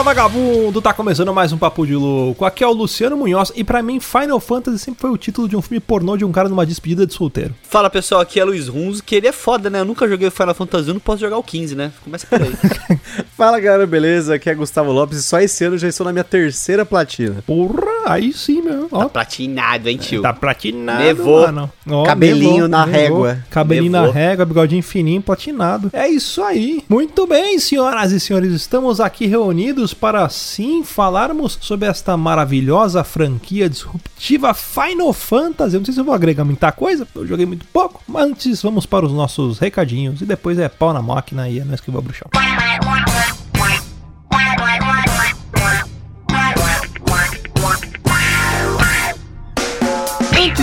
Fala vagabundo, tá começando mais um Papo de Louco. Aqui é o Luciano Munhoz e pra mim Final Fantasy sempre foi o título de um filme pornô de um cara numa despedida de solteiro. Fala pessoal, aqui é Luiz Runz, que ele é foda, né? Eu nunca joguei Final Fantasy, eu não posso jogar o 15, né? Começa por aí. Fala galera, beleza? Aqui é Gustavo Lopes e só esse ano já estou na minha terceira platina. Porra, aí sim, meu. Ó, tá platinado, hein, tio? Tá platinado, Nevou. mano. Ó, Cabelinho na régua. Cabelinho na régua, bigodinho fininho, platinado. É isso aí. Muito bem, senhoras e senhores, estamos aqui reunidos para sim falarmos sobre esta maravilhosa franquia disruptiva Final Fantasy. Eu não sei se eu vou agregar muita coisa, eu joguei muito pouco, mas antes vamos para os nossos recadinhos e depois é pau na máquina e é nós que vamos pro.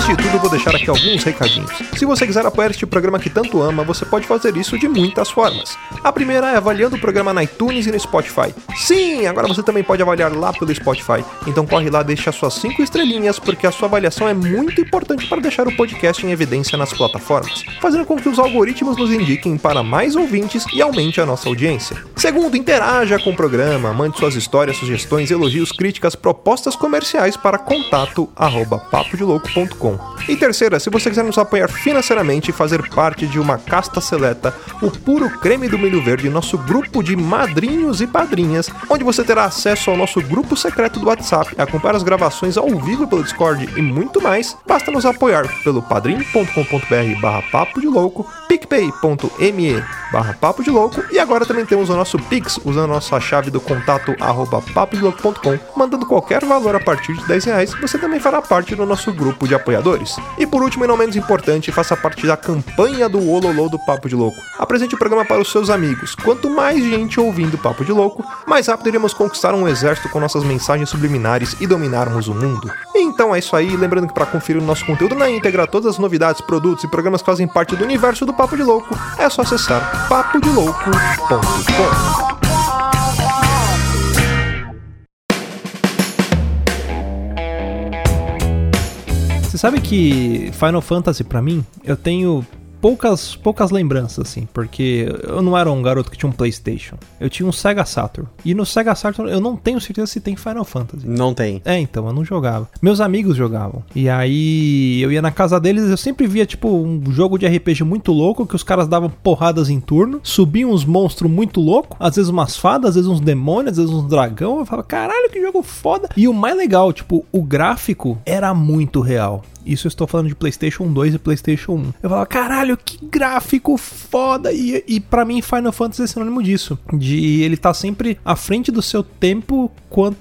Antes de tudo, vou deixar aqui alguns recadinhos. Se você quiser apoiar este programa que tanto ama, você pode fazer isso de muitas formas. A primeira é avaliando o programa na iTunes e no Spotify. Sim, agora você também pode avaliar lá pelo Spotify. Então corre lá, deixa suas 5 estrelinhas, porque a sua avaliação é muito importante para deixar o podcast em evidência nas plataformas, fazendo com que os algoritmos nos indiquem para mais ouvintes e aumente a nossa audiência. Segundo, interaja com o programa, mande suas histórias, sugestões, elogios, críticas, propostas comerciais para contato E terceira, se você quiser nos apoiar financeiramente e fazer parte de uma casta seleta, o puro creme do milho verde, nosso grupo de madrinhos e padrinhas, onde você terá acesso ao nosso grupo secreto do WhatsApp, acompanhar as gravações ao vivo pelo Discord e muito mais, basta nos apoiar pelo padrim.com.br barra papo de louco, picpay.me barra papo de louco e agora também temos o nosso Pix usando a nossa chave do contato arroba papodelouco.com, mandando qualquer valor a partir de 10 reais, você também fará parte do nosso grupo de apoiadores. E por último e não menos importante, faça parte da campanha do Ololô do Papo de Louco. Apresente o programa para os seus amigos. Quanto mais gente ouvindo Papo de Louco, mais rápido iremos conquistar um exército com nossas mensagens subliminares e dominarmos o mundo. Então é isso aí, lembrando que para conferir o nosso conteúdo na íntegra, todas as novidades, produtos e programas que fazem parte do universo do Papo de Louco, é só acessar papodelouco.com. Você sabe que Final Fantasy pra mim, eu tenho poucas poucas lembranças assim, porque eu não era um garoto que tinha um PlayStation. Eu tinha um Sega Saturn. E no Sega Saturn eu não tenho certeza se tem Final Fantasy. Não tem. É, então, eu não jogava. Meus amigos jogavam. E aí eu ia na casa deles, eu sempre via, tipo, um jogo de RPG muito louco, que os caras davam porradas em turno, subiam uns monstros muito loucos, às vezes umas fadas, às vezes uns demônios, às vezes uns dragão. Eu falava, caralho, que jogo foda. E o mais legal, tipo, o gráfico era muito real. Isso eu estou falando de PlayStation 2 e PlayStation 1. Eu falava, caralho, que gráfico foda! E, e para mim, Final Fantasy é sinônimo disso. De ele tá sempre à frente do seu tempo quanto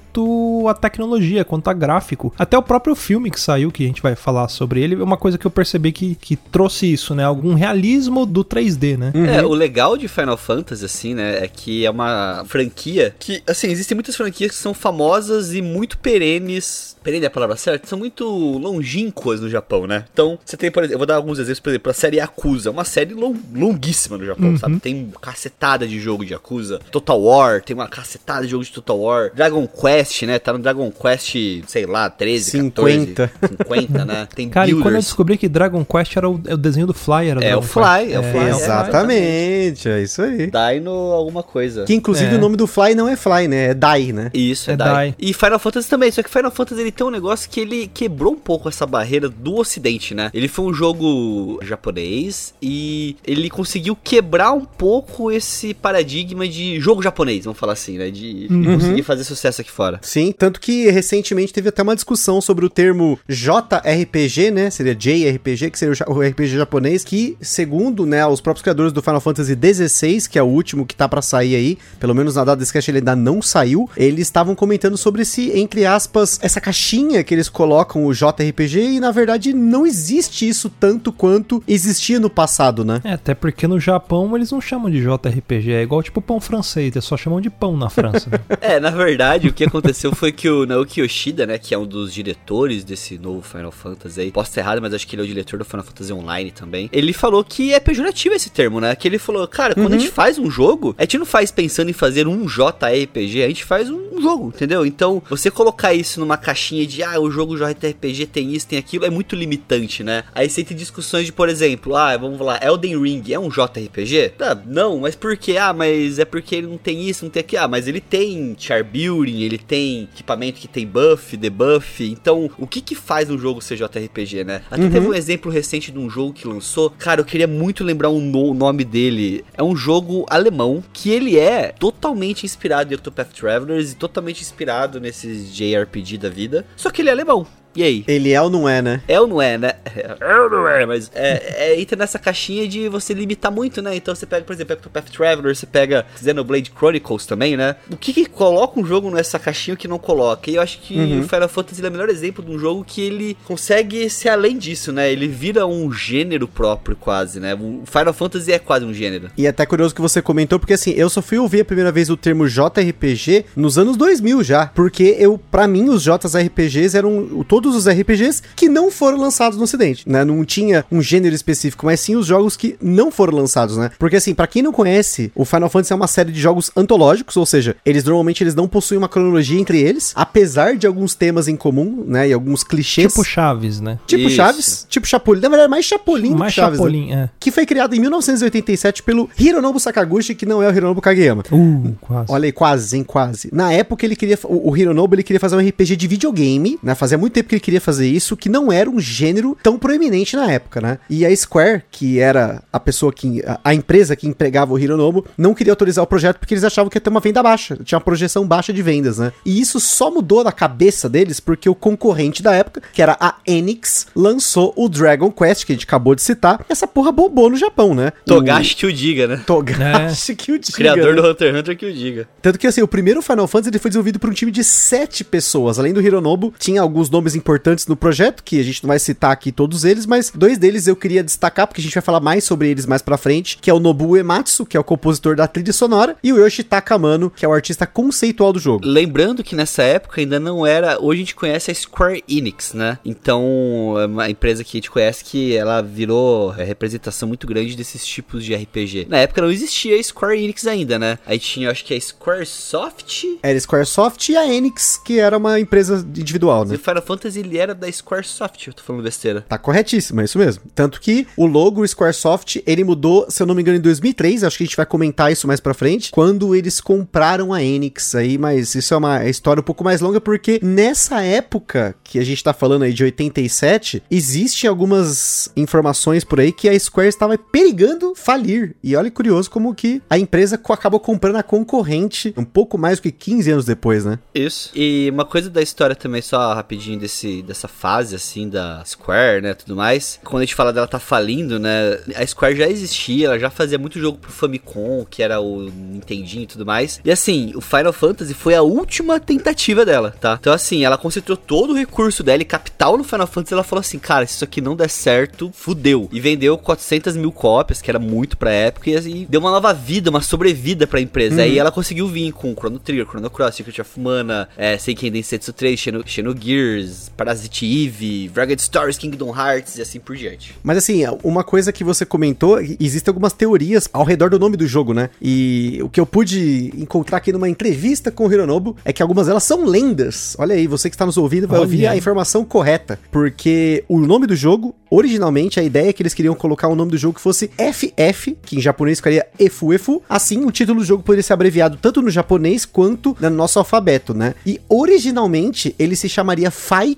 a tecnologia, quanto a gráfico. Até o próprio filme que saiu, que a gente vai falar sobre ele, é uma coisa que eu percebi que, que trouxe isso, né? Algum realismo do 3D, né? É, o legal de Final Fantasy, assim, né, é que é uma franquia que, assim, existem muitas franquias que são famosas e muito perenes. Perene é a palavra certa? São muito longínquas no Japão, né? Então, você tem, por exemplo, eu vou dar alguns exemplos, por exemplo, a série Yakuza, é uma série long- longuíssima no Japão, sabe? Tem cacetada de jogo de Yakuza. Total War, tem uma cacetada de jogo de Total War. Dragon Quest, né? Tá no Dragon Quest, sei lá, 13, 50. 14, 50, né? Tem Cara, e quando eu Builders. descobri que Dragon Quest era o, é o desenho do Fly, era É Dragon o Fly, é o Quest. Fly. Exatamente, é isso aí. Dino alguma coisa. Que inclusive É. o nome do Fly não é Fly, né? É Dai, né? Isso, é, É Dai. Dai. E Final Fantasy também, só que Final Fantasy ele tem um negócio que ele quebrou um pouco essa barreira do ocidente, né? Ele foi um jogo japonês e ele conseguiu quebrar um pouco esse paradigma de jogo japonês, vamos falar assim, né? De, de conseguir fazer sucesso aqui fora. Sim, tanto que recentemente teve até uma discussão sobre o termo JRPG, né? Seria JRPG, que seria o RPG japonês, que, segundo, né, os próprios criadores do Final Fantasy XVI, que é o último que tá pra sair aí, pelo menos na data desse cast ele ainda não saiu, eles estavam comentando sobre esse, entre aspas, essa caixinha que eles colocam o JRPG e, na verdade, não existe isso tanto quanto existia no passado, né? É, até porque no Japão eles não chamam de JRPG, é igual tipo pão francês, eles só chamam de pão na França. né? É, na verdade, o que aconteceu aconteceu foi que o Naoki Yoshida, né, que é um dos diretores desse novo Final Fantasy aí, posso estar errado, mas acho que ele é o diretor do Final Fantasy Online também. Ele falou que é pejorativo esse termo, né? Que ele falou, cara, quando a gente faz um jogo, a gente não faz pensando em fazer um JRPG, a gente faz um jogo, entendeu? Então, você colocar isso numa caixinha de, ah, o jogo JRPG tem isso, tem aquilo, é muito limitante, né? Aí você tem discussões de, por exemplo, ah, vamos lá, Elden Ring é um JRPG? Ah, não, mas por quê? Ah, mas é porque ele não tem isso, não tem aquilo. Ah, mas ele tem char building, ele tem equipamento que tem buff, debuff. Então, o que que faz um jogo ser JRPG, né? Até Uhum. teve um exemplo recente de um jogo que lançou. Cara, eu queria muito lembrar o no- o nome dele. É um jogo alemão que ele é totalmente inspirado em Octopath Travelers e totalmente inspirado nesses JRPG da vida. Só que ele é alemão. E aí? Ele é ou não é, né? É ou não é, né? É ou não é, mas é, é, entra nessa caixinha de você limitar muito, né? Então você pega, por exemplo, Octopath Traveler, você pega Xenoblade Chronicles também, né? O que, que coloca um jogo nessa caixinha e o que não coloca? E eu acho que Uhum. o Final Fantasy é o melhor exemplo de um jogo que ele consegue ser além disso, né? Ele vira um gênero próprio, quase, né? O Final Fantasy é quase um gênero. E é até curioso que você comentou, porque assim, eu só fui ouvir a primeira vez o termo JRPG nos anos 2000 já. Porque eu, para mim, os JRPGs eram todos os RPGs que não foram lançados no ocidente, né? Não tinha um gênero específico, mas sim os jogos que não foram lançados, né? Porque assim, pra quem não conhece, o Final Fantasy é uma série de jogos antológicos, ou seja, eles normalmente eles não possuem uma cronologia entre eles, apesar de alguns temas em comum, né? E alguns clichês. Tipo Chaves, né? Tipo Isso. Chaves, tipo Chapolin, na verdade mais Chapolin do Mais que Chaves, né? Chapolin, é. que foi criado em 1987 pelo Hironobu Sakaguchi, que não é o Hironobu Kageyama. Uh, quase. Olha aí, quase, hein, quase. Na época ele queria, o, o Hironobu ele queria fazer um RPG de videogame, né? Fazia muito tempo que ele queria fazer isso, que não era um gênero tão proeminente na época, né? E a Square, que era a pessoa que, a, a empresa que empregava o Hironobu, não queria autorizar o projeto porque eles achavam que ia ter uma venda baixa, tinha uma projeção baixa de vendas, né? E isso só mudou na cabeça deles porque o concorrente da época, que era a Enix, lançou o Dragon Quest, que a gente acabou de citar, e essa porra bombou no Japão, né? Togashi que o diga, né? O... Togashi que o diga, Criador né? do Hunter x Hunter que o diga. Tanto que assim, o primeiro Final Fantasy ele foi desenvolvido por um time de sete pessoas. Além do Hironobu, tinha alguns nomes importantes no projeto, que a gente não vai citar aqui todos eles, mas dois deles eu queria destacar, porque a gente vai falar mais sobre eles mais pra frente, que é o Nobuo Ematsu, que é o compositor da trilha sonora, e o Yoshitaka Amano, que é o artista conceitual do jogo. Lembrando que nessa época ainda não era. Hoje a gente conhece a Square Enix, né? Então, é uma empresa que a gente conhece que ela virou é, representação muito grande desses tipos de RPG. Na época não existia a Square Enix ainda, né? Aí tinha, acho que a Squaresoft. Era a Squaresoft e a Enix, que era uma empresa individual, E né? o Final Fantasy ele era da Squaresoft, eu tô falando besteira. Tá corretíssimo, é isso mesmo. Tanto que o logo Squaresoft, ele mudou, se eu não me engano, em 2003, acho que a gente vai comentar isso mais pra frente, quando eles compraram a Enix aí, mas isso é uma história um pouco mais longa, porque nessa época que a gente tá falando aí de 87, existem algumas informações por aí que a Square estava perigando falir. E olha curioso como que a empresa acabou comprando a concorrente um pouco mais do que 15 anos depois, né? Isso. E uma coisa da história também, só rapidinho desse, dessa fase, assim, da Square, né, tudo mais. Quando a gente fala dela tá falindo, né, a Square já existia, ela já fazia muito jogo pro Famicom, que era o Nintendinho e tudo mais. E assim, o Final Fantasy foi a última tentativa dela, tá? Então assim, ela concentrou todo o recurso dela e capital no Final Fantasy, ela falou assim, cara, se isso aqui não der certo, fudeu. E vendeu 400 mil cópias, que era muito pra época, e assim, deu uma nova vida, uma sobrevida pra empresa. Aí ela conseguiu vir com Chrono Trigger, Chrono Cross, Secret of Mana, é, Seiken Densetsu 3, Xeno, Xenogears, Parasite Eve, Ragged Stories, Kingdom Hearts e assim por diante. Mas assim, uma coisa que você comentou, existem algumas teorias ao redor do nome do jogo, né? E o que eu pude encontrar aqui numa entrevista com o Hironobu é que algumas delas são lendas. Olha aí, você que está nos ouvindo vai Olha. ouvir a informação correta. Porque o nome do jogo, originalmente, a ideia é que eles queriam colocar o nome do jogo que fosse FF, que em japonês ficaria Efu Efu. Assim, o título do jogo poderia ser abreviado tanto no japonês quanto no nosso alfabeto, né? E originalmente ele se chamaria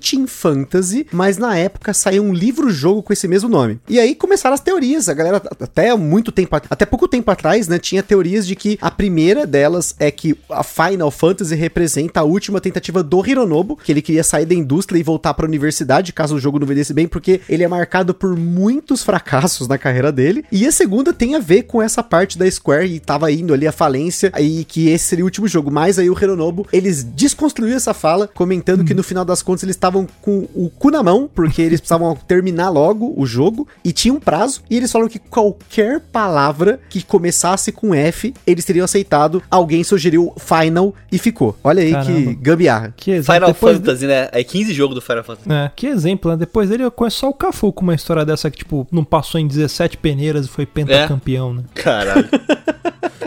Fighting Fantasy, mas na época saiu um livro-jogo com esse mesmo nome. E aí começaram as teorias. A galera, até muito tempo, até pouco tempo atrás, né, tinha teorias de que a primeira delas é que a Final Fantasy representa a última tentativa do Hironobu, que ele queria sair da indústria e voltar para a universidade, caso o jogo não vendesse bem, porque ele é marcado por muitos fracassos na carreira dele. E a segunda tem a ver com essa parte da Square e tava indo ali a falência e que esse seria o último jogo. Mas aí o Hironobu, eles desconstruíram essa fala, comentando que no final das contas eles estavam com o cu na mão, porque eles precisavam terminar logo o jogo e tinha um prazo. E eles falaram que qualquer palavra que começasse com F, eles teriam aceitado. Alguém sugeriu Final e ficou. Olha aí Caramba. que gambiarra. Que exemplo. Final Depois Fantasy, né? É 15 jogos do Final Fantasy. É, que exemplo, né? Depois dele eu conheço só o Cafu com uma história dessa que, tipo, não passou em 17 peneiras e foi pentacampeão, né? Caralho.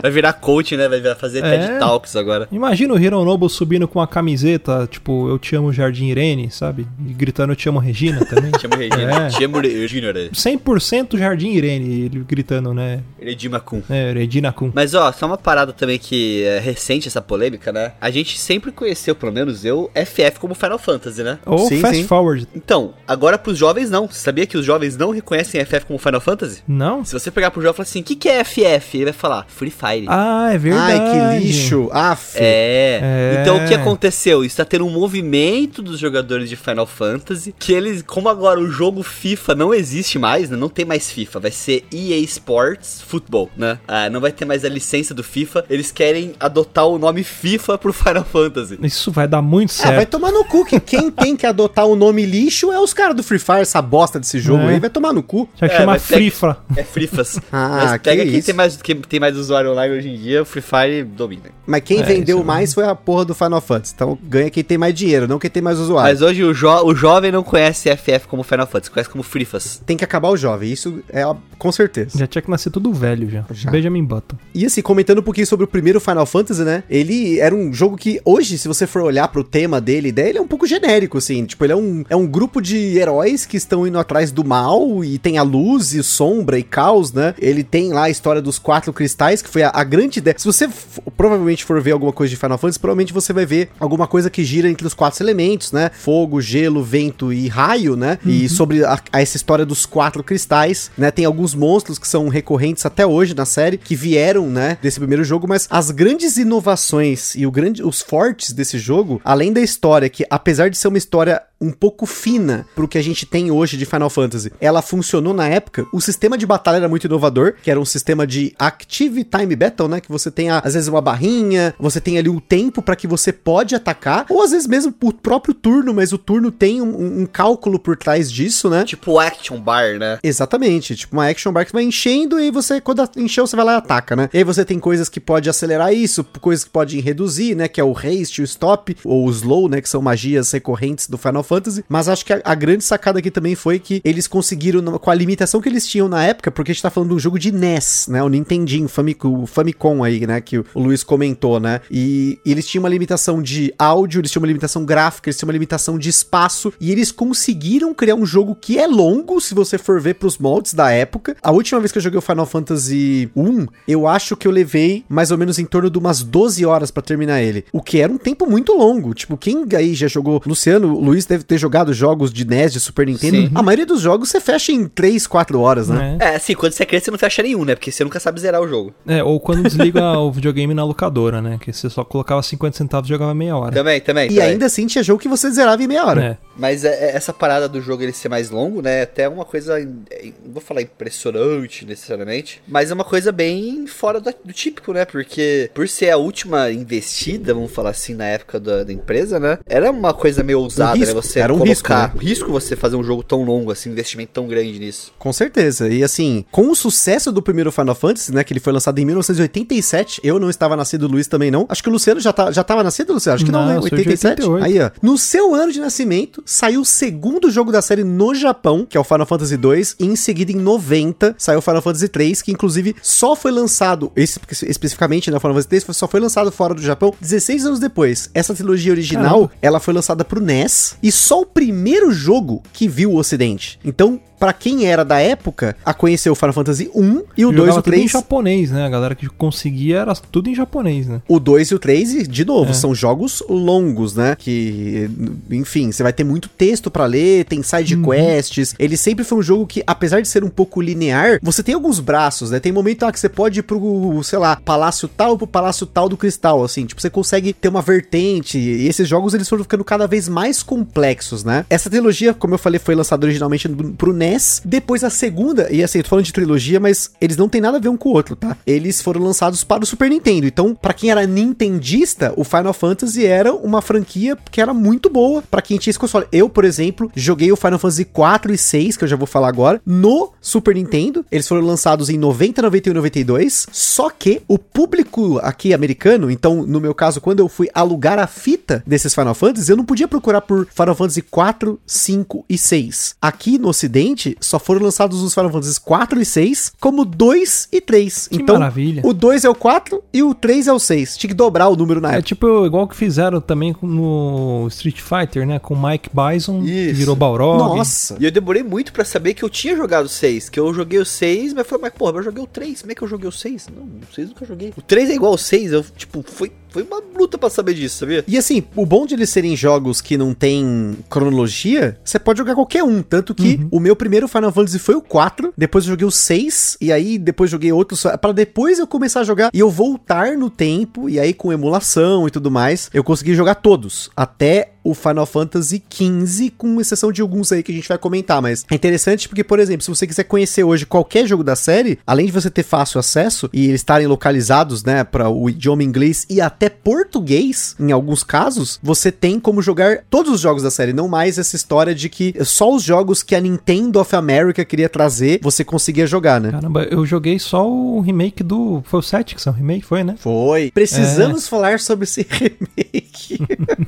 Vai virar coach, né? Vai fazer É. TED Talks agora. Imagina o Hironobu subindo com uma camiseta, tipo, eu te amo Jardim Irene, sabe? E gritando eu te amo Regina também. Te amo Regina. É. Te amo Regina. 100% Jardim Irene, ele gritando, né? Regina Kun. É, Regina Kun. Mas ó, só uma parada também que é recente essa polêmica, né? A gente sempre conheceu, pelo menos eu, FF como Final Fantasy, né? Ou Sim, Fast sim. Forward. Então, agora pros jovens não. Você sabia que os jovens não reconhecem FF como Final Fantasy? Não? Se você pegar pro jovem e falar assim, o que, que é FF? Ele vai falar, Free Fire. Ah, é verdade. Ai, que lixo. Aff. É. É. Então o que aconteceu? Está tendo um movimento dos jogadores de Final Fantasy que eles, como agora o jogo FIFA não existe mais, né? Não tem mais FIFA, vai ser EA Sports Football, né? Ah, não vai ter mais a licença do FIFA. Eles querem adotar o nome FIFA pro Final Fantasy. Isso vai dar muito vai certo. tomar no cu, que quem tem que adotar o nome lixo é os caras do Free Fire, essa bosta desse jogo É. aí, vai tomar no cu. Já que É, chama Frifra. É Frifas. Ah, Mas pega que quem isso. tem, mais, quem tem mais usuário online hoje em dia, o Free Fire domina. Mas quem É, vendeu isso mais foi a porra do Final Fantasy. Então ganha quem tem mais dinheiro, não quem tem mais usuário. Mas hoje o, jo o jovem não conhece FF como Final Fantasy, conhece como Frifas. Tem que acabar o jovem, isso é com certeza. Já tinha que nascer tudo velho já. Já. Benjamin Button. E assim, comentando um pouquinho sobre o primeiro Final Fantasy, né? Ele era um jogo que hoje, se você for olhar pro tema dele, daí ele é um pouco genérico, assim. Tipo, ele é um, é um grupo de heróis que estão indo atrás do mal e tem a luz e sombra e caos, né? Ele tem lá a história dos quatro cristais, que foi a, a grande ideia. Se você provavelmente for ver alguma coisa de Final Fantasy, provavelmente você vai ver alguma coisa que gira entre os quatro elementos, né? Fogo, gelo, vento e raio, né? E sobre a- a essa história dos quatro cristais, né? Tem alguns monstros que são recorrentes até hoje na série, que vieram, né, desse primeiro jogo, mas as grandes inovações e o grande, os fortes desse jogo, além da história, que apesar de ser uma história um pouco fina pro que a gente tem hoje de Final Fantasy, ela funcionou na época, o sistema de batalha era muito inovador, que era um sistema de Active Time Battle, né, que você tem às vezes uma barrinha, você tem ali o tempo para que você pode atacar, ou às vezes mesmo o próprio turno, mas o turno tem um, um- cálculo por trás disso, né? Tipo Action Bar, né? Exatamente, tipo uma action bar que vai enchendo e aí você, quando encheu, você vai lá e ataca, né? E aí você tem coisas que pode acelerar isso, coisas que podem reduzir, né? Que é o haste, o stop, ou o slow, né? Que são magias recorrentes do Final Fantasy. Mas acho que a, a grande sacada aqui também foi que eles conseguiram, com a limitação que eles tinham na época, porque a gente tá falando de um jogo de NES, né? O Nintendinho, o Famicom aí, né? Que o, Luiz comentou, né? E, e eles tinham uma limitação de áudio, eles tinham uma limitação gráfica, eles tinham uma limitação de espaço, e eles conseguiram criar um jogo que é longo, se você for ver pros moldes da época. A última vez que eu joguei o Final Fantasy 1, eu acho que eu levei mais ou menos em torno de umas 12 horas pra terminar ele. O que era um tempo muito longo. Tipo, quem aí já jogou? Luciano, Luiz deve ter jogado jogos de NES, de Super Nintendo. Sim. A maioria dos jogos você fecha em 3, 4 horas, né? É. É, assim, quando você é criança você não fecha nenhum, né? Porque você nunca sabe zerar o jogo. É, ou quando desliga o videogame na locadora, né? Que você só colocava 50 centavos e jogava meia hora. Também, também. E também. ainda assim tinha jogo que você zerava em meia hora. É. Mas é- é essa parada do jogo ele ser mais longo, né? é Até uma coisa. Não vou falar impressionante necessariamente. Mas é uma coisa bem fora do, do típico, né? Porque por ser a última investida, vamos falar assim, na época da, da empresa, né? Era uma coisa meio ousada, risco, né? Você era um colocar. risco, risco você fazer um jogo tão longo, assim, um investimento tão grande nisso. Com certeza. E assim, com o sucesso do primeiro Final Fantasy, né? Que ele foi lançado em 1987. Eu não estava nascido, o Luiz também não. Acho que o Luciano já, tá, já tava nascido, Luciano? Acho que não, Não, né? eu sou de 87. 88. Aí, ó. No seu ano de nascimento, saiu o segundo jogo da série no Japão, que é o Final Fantasy 2. E em seguida, em 90, saiu o Final Fantasy 3, que inclusive só foi lançado, esse, especificamente, né? O Final Fantasy 3 foi- só foi lançado fora do Japão 16 anos depois. Essa trilogia original, Caramba. ela foi lançada pro NES. E só o primeiro jogo que viu o ocidente. Então, pra quem era da época, a conhecer o Final Fantasy 1 e o 2 e o tudo em 3. japonês, né? A galera que conseguia era tudo em japonês, né? O 2 e o 3, e, de novo, É. são jogos longos, né? Que, enfim, você vai ter muito texto pra ler, tem side Uhum. quests. Ele sempre foi um jogo que, apesar de ser um pouco linear, você tem alguns braços, né? Tem momento lá que você pode ir pro, sei lá, palácio tal pro palácio tal do cristal, assim. Tipo, você consegue ter uma vertente. E esses jogos, eles foram ficando cada vez mais complexos, né? Essa trilogia, como eu falei, foi lançada originalmente pro NES. Depois a segunda, e assim, tô falando de trilogia, mas eles não tem nada a ver um com o outro, tá? Eles foram lançados para o Super Nintendo. Então, para quem era nintendista, o Final Fantasy era uma franquia que era muito boa para quem tinha esse console. Eu, por exemplo, joguei o Final Fantasy 4 e 6, que eu já vou falar agora, no Super Nintendo. Eles foram lançados em 90, 91 e 92. Só que o público aqui americano, então, no meu caso, quando eu fui alugar a fita desses Final Fantasy, eu não podia procurar por Final Fantasy 4, 5 e 6. Aqui no ocidente, só foram lançados os Final Fantasy 4 e 6 como 2 e 3. Que então, maravilha. o 2 é o 4 e o 3 é o 6. Tinha que dobrar o número na É época. tipo igual que fizeram também no Street Fighter, né? Com o Mike Bison, que Isso. virou Balrog. Nossa. E eu demorei muito pra saber que eu tinha jogado o 6. Que eu joguei o 6, mas falei, mas porra, eu joguei o 3. Como é que eu joguei o 6? Não, o 6 nunca joguei. O 3 é igual ao 6. Eu, tipo, foi, foi uma luta pra saber disso, sabia? E assim, o bom de eles serem jogos que não tem cronologia, você pode jogar qualquer um. Tanto que o meu primeiro Final Fantasy foi o 4, depois eu joguei o 6, e aí depois joguei outros. Pra depois eu começar a jogar e eu voltar no tempo, e aí com emulação e tudo mais, eu consegui jogar todos. Até o Final Fantasy XV, com exceção de alguns aí que a gente vai comentar, mas é interessante porque, por exemplo, se você quiser conhecer hoje qualquer jogo da série, além de você ter fácil acesso e eles estarem localizados, né, para o idioma inglês e até português, em alguns casos, você tem como jogar todos os jogos da série, não mais essa história de que só os jogos que a Nintendo of America queria trazer, você conseguia jogar, né? Caramba, eu joguei só o remake do. Foi o 7 que são remake, foi, né? Foi. Precisamos falar sobre esse remake.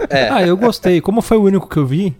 É. Ah, eu gostei. Como foi o único que eu vi,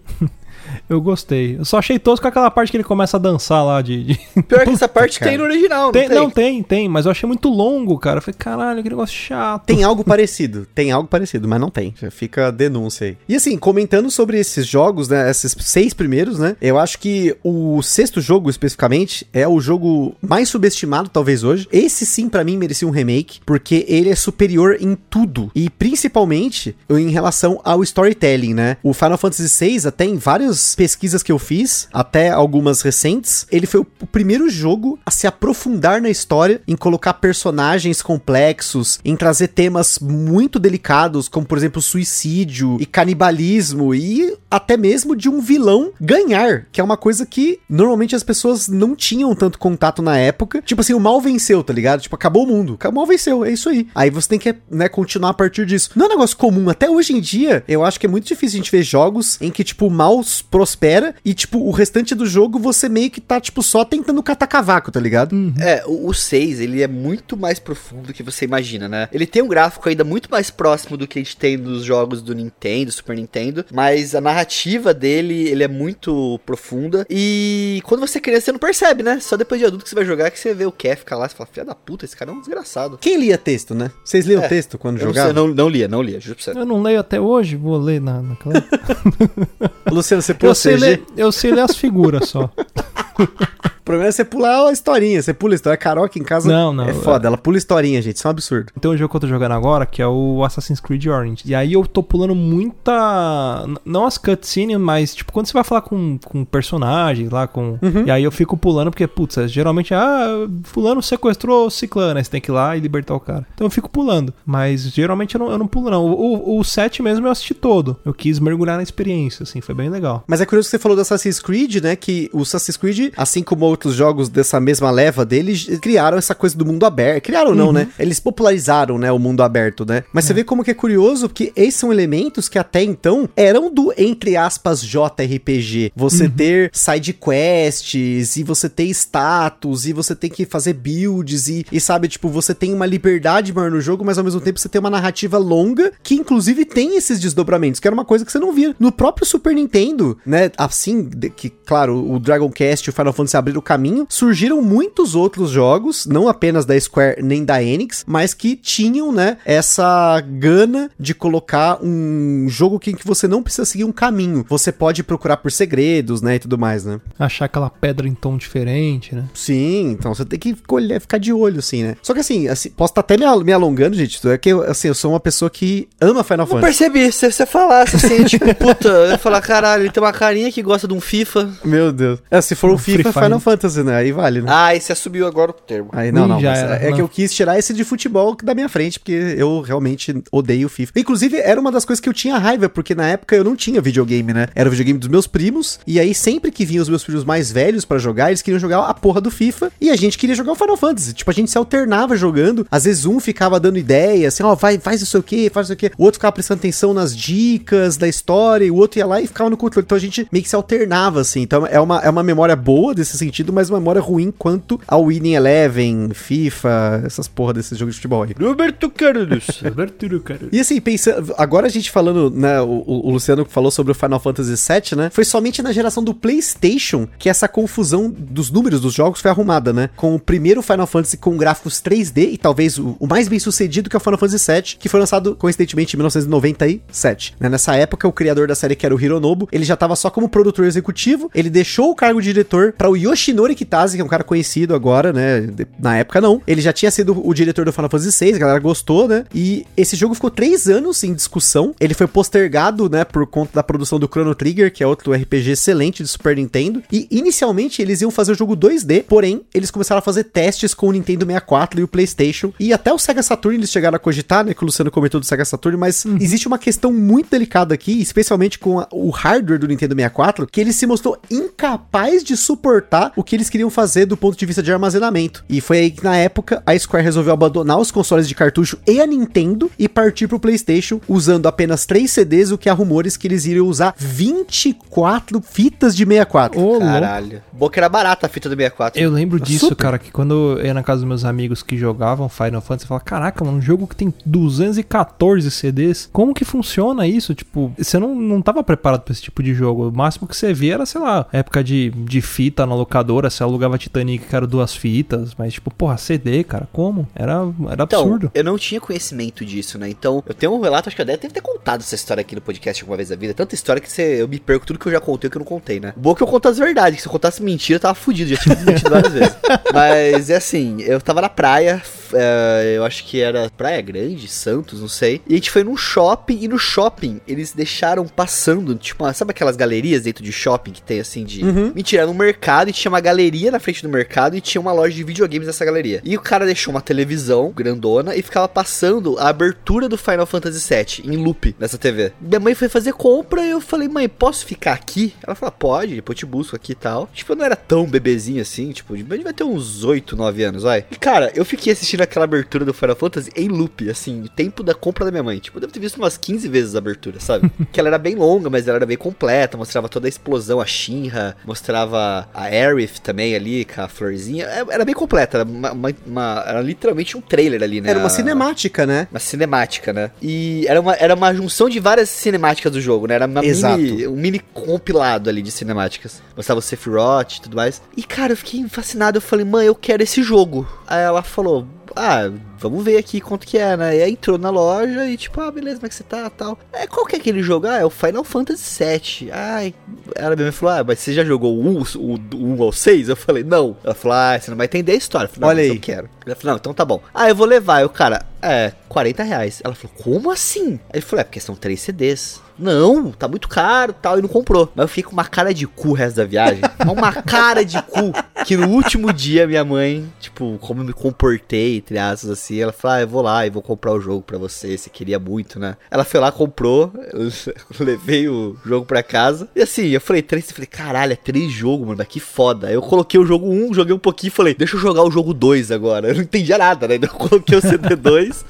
eu gostei. Eu só achei tosco aquela parte que ele começa a dançar lá de. de- Pior que essa parte cara. tem no original, não Tem- tem? não, tem, tem, mas eu achei muito longo, cara. Eu falei, caralho, que negócio chato. Tem algo parecido, tem algo parecido, mas não tem. Já fica a denúncia aí. E assim, comentando sobre esses jogos, né? Esses seis primeiros, né? Eu acho que o sexto jogo, especificamente, é o jogo mais subestimado, talvez hoje. Esse sim, pra mim, merecia um remake, porque ele é superior em tudo. E principalmente em relação ao storytelling, né? O Final Fantasy VI, até em várias pesquisas que eu fiz, até algumas recentes, ele foi o primeiro jogo a se aprofundar na história, em colocar personagens complexos, em trazer temas muito delicados, como por exemplo suicídio e canibalismo e até mesmo de um vilão ganhar, que é uma coisa que normalmente as pessoas não tinham tanto contato na época. Tipo assim, o mal venceu, tá ligado? Tipo, acabou o mundo. O mal venceu, é isso aí. Aí você tem que, né, continuar a partir disso. Não é um negócio comum. Até hoje em dia, eu acho que é muito difícil a gente ver jogos em que, tipo, o mal prospera e, tipo, o restante do jogo você meio que tá, tipo, só tentando catar cavaco, tá ligado? É, o, o 6, ele é muito mais profundo do que você imagina, né? Ele tem um gráfico ainda muito mais próximo do que a gente tem nos jogos do Nintendo, Super Nintendo, mas a narrativa dele, ele é muito profunda e quando você é criança você não percebe, né? Só depois de adulto que você vai jogar que você vê o Kev ficar lá e fala, filha da puta, esse cara é um desgraçado. Quem lia texto, né? Vocês liam É, texto quando Eu não, sei, jogavam? não, não lia, não lia, juro pra você. Eu não leio até hoje, vou ler na, naquela. Luciano, você eu, pula sei ler, eu sei ler as figuras só. O problema é você pular a historinha. Você pula a história. A Carol aqui em casa Não, não, é foda. Ela pula historinha, gente. Isso é um absurdo. Tem um jogo que eu tô jogando agora, que é o Assassin's Creed Orange. E aí eu tô pulando muita. Não as cutscenes, mas tipo, quando você vai falar com, com personagens lá, com. E aí eu fico pulando, porque, putz, é, geralmente, ah, fulano sequestrou o ciclano, aí você tem que ir lá e libertar o cara. Então eu fico pulando. Mas geralmente eu não, eu não pulo, não. O, o, o 7 mesmo eu assisti todo. Eu quis mergulhar na experiência, assim, foi bem legal. Mas é curioso que você falou do Assassin's Creed, né? Que o Assassin's Creed, assim como outros jogos dessa mesma leva deles, criaram essa coisa do mundo aberto. Criaram não, né? Eles popularizaram, né, o mundo aberto, né? Mas você vê como que é curioso, porque esses são elementos que até então eram do, entre aspas, JRPG. Você ter side quests, e você ter status, e você tem que fazer builds, e, e sabe, tipo, você tem uma liberdade maior no jogo, mas ao mesmo tempo você tem uma narrativa longa, que inclusive tem esses desdobramentos, que era uma coisa que você não via no próprio Super Nintendo, né? Assim, de- que, claro, o Dragon Quest o Final Fantasy abriram o caminho, surgiram muitos outros jogos, não apenas da Square nem da Enix, mas que tinham, né, essa gana de colocar um jogo que, que você não precisa seguir um caminho. Você pode procurar por segredos, né, e tudo mais, né? Achar aquela pedra em tom diferente, né? Sim, então você tem que olhar, ficar de olho, assim, né? Só que assim, assim, posso estar até me, al- me alongando, gente. É que eu, assim, eu sou uma pessoa que ama Final Não Fantasy. percebi, se você falasse assim, tipo, puta, eu ia falar, caralho, ele tem uma carinha que gosta de um FIFA. Meu Deus. É, se for Free FIFA, Fire. Final Fantasy, né? Aí vale, né? Ah, e você assumiu agora o termo. Aí não, Ih, não. era, é não. que eu quis tirar esse de futebol da minha frente, porque eu realmente odeio FIFA. Inclusive, era uma das coisas que eu tinha raiva, porque na época eu não tinha videogame, né? Era o videogame dos meus primos, e aí sempre que vinham os meus filhos mais velhos pra jogar, eles queriam jogar a porra do FIFA, e a gente queria jogar o Final Fantasy. Tipo, a gente se alternava jogando, às vezes um ficava dando ideia, assim, ó, vai, faz isso aqui, faz isso aqui. O outro ficava prestando atenção nas dicas da história, e o outro ia lá e ficava no controle. Então a gente meio que se alternava, assim. Então é uma, é uma memória boa desse sentido, mas uma memória ruim quanto ao Winning Eleven, FIFA, essas porra desses jogos de futebol aí. Roberto Carlos. Abertura, cara. E assim, pensando, agora a gente falando, né, o, o Luciano falou sobre o Final Fantasy VII, né? Foi somente na geração do PlayStation que essa confusão dos números dos jogos foi arrumada, né? Com o primeiro Final Fantasy com gráficos 3D e talvez o, o mais bem sucedido que é o Final Fantasy VII, que foi lançado coincidentemente em 1997. Né? Nessa época, o criador da série, que era o Hironobu, ele já estava só como produtor executivo, ele deixou o cargo de diretor para o Yoshinori Kitase, que é um cara conhecido agora, né? Na época não. Ele já tinha sido o diretor do Final Fantasy VI, a galera gostou, né? E esse jogo ficou três anos em discussão. Ele foi postergado, né, por conta da produção do Chrono Trigger, que é outro RPG excelente de Super Nintendo. E inicialmente eles iam fazer o jogo 2D, porém eles começaram a fazer testes com o Nintendo 64 e o PlayStation. E até o Sega Saturn eles chegaram a cogitar, né, que o Luciano comentou do Sega Saturn, mas existe uma questão muito delicada aqui, especialmente com a- o hardware do Nintendo 64, que ele se mostrou incapaz de suportar o que eles queriam fazer do ponto de vista de armazenamento. E foi aí que na época a Square resolveu abandonar os consoles de cartucho e a Nintendo e partir pro PlayStation usando apenas 3 CDs, o que há rumores que eles iriam usar 24 fitas de 64. Ô. Caralho. Bom que era barata a fita do 64. Eu lembro disso, Super. cara, que quando eu ia na casa dos meus amigos que jogavam Final Fantasy, eu falava, caraca, mano, um jogo que tem 214 CDs, como que funciona isso? Tipo, você não, não tava preparado pra esse tipo de jogo. O máximo que você via era, sei lá, época de, de fita na locadora, você alugava Titanic, que era duas fitas, mas tipo, porra, CD, cara, como? Era, era Então, absurdo. eu não tinha conhecimento disso, né? Então, eu tenho um relato, acho que eu deve ter contado essa história aqui no podcast alguma vez da vida. Tanta história que você, eu me perco tudo que eu já contei e que eu não contei, né? Boa que eu conto as verdades, que se eu contasse mentira, eu tava fudido, já tinha desmentido várias vezes. Mas é assim, eu tava na praia, é, eu acho que era Praia Grande, Santos, não sei. E a gente foi num shopping, e no shopping eles deixaram passando, tipo, sabe aquelas galerias dentro de shopping que tem assim de. Mentira, era no mercado e tinha uma galeria na frente do mercado e tinha uma loja de videogames nessa galeria. E o cara deixou uma televisão grandona e ficava passando a abertura do Final Fantasy VII em loop nessa TV. Minha mãe foi fazer compra e eu falei, mãe, posso ficar aqui? Ela falou, pode, depois eu te busco aqui e tal. Tipo, eu não era tão bebezinho assim, tipo, a gente vai ter uns 8, 9 anos, vai. E cara, eu fiquei assistindo aquela abertura do Final Fantasy em loop, assim, o tempo da compra da minha mãe. Tipo, eu devo ter visto umas 15 vezes a abertura, sabe? que ela era bem longa, mas ela era bem completa, mostrava toda a explosão, a Shinra, mostrava a Aerith também ali, com a florzinha. É- Era bem completa, era, uma- uma- uma- era literalmente um trailer ali, né? Era uma A- cinemática, né? uma cinemática, né? E era uma, era uma junção de várias cinemáticas do jogo, né? Era uma Exato. mini, um mini compilado ali de cinemáticas. Mostrava o Sephiroth e tudo mais. E, cara, eu fiquei fascinado. Eu falei, mãe, eu quero esse jogo. Aí ela falou, ah, vamos ver aqui quanto que é, né? E aí entrou na loja e tipo, ah, beleza, como é que você tá tal. É, qual que é aquele jogo? Ah, é o Final Fantasy VII. Ai, ela me falou, ah, mas você já jogou o 1, o, o 1 ao 6? Eu falei, não. Ela falou, ah, você não vai entender a história. Eu falei, não, Olha aí. eu quero. Ela falou, não, então tá bom. Ah, eu vou levar. Eu, cara, é, 40 reais. Ela falou, como assim? Aí ele falou, é porque são três CDs. Não, tá muito caro tal, e não comprou. Mas eu fiquei com uma cara de cu o resto da viagem. uma cara de cu. Que no último dia minha mãe, tipo, como eu me comportei, entre aspas, assim, ela falou, ah, eu vou lá e vou comprar o jogo pra você, você queria muito, né? Ela foi lá, comprou, levei o jogo pra casa. E assim, eu falei, três, eu falei, caralho, é três jogos, mano, que foda. Eu coloquei o jogo 1, joguei um pouquinho e falei, deixa eu jogar o jogo 2 agora. Eu não entendia nada, né? Então eu coloquei o CD2.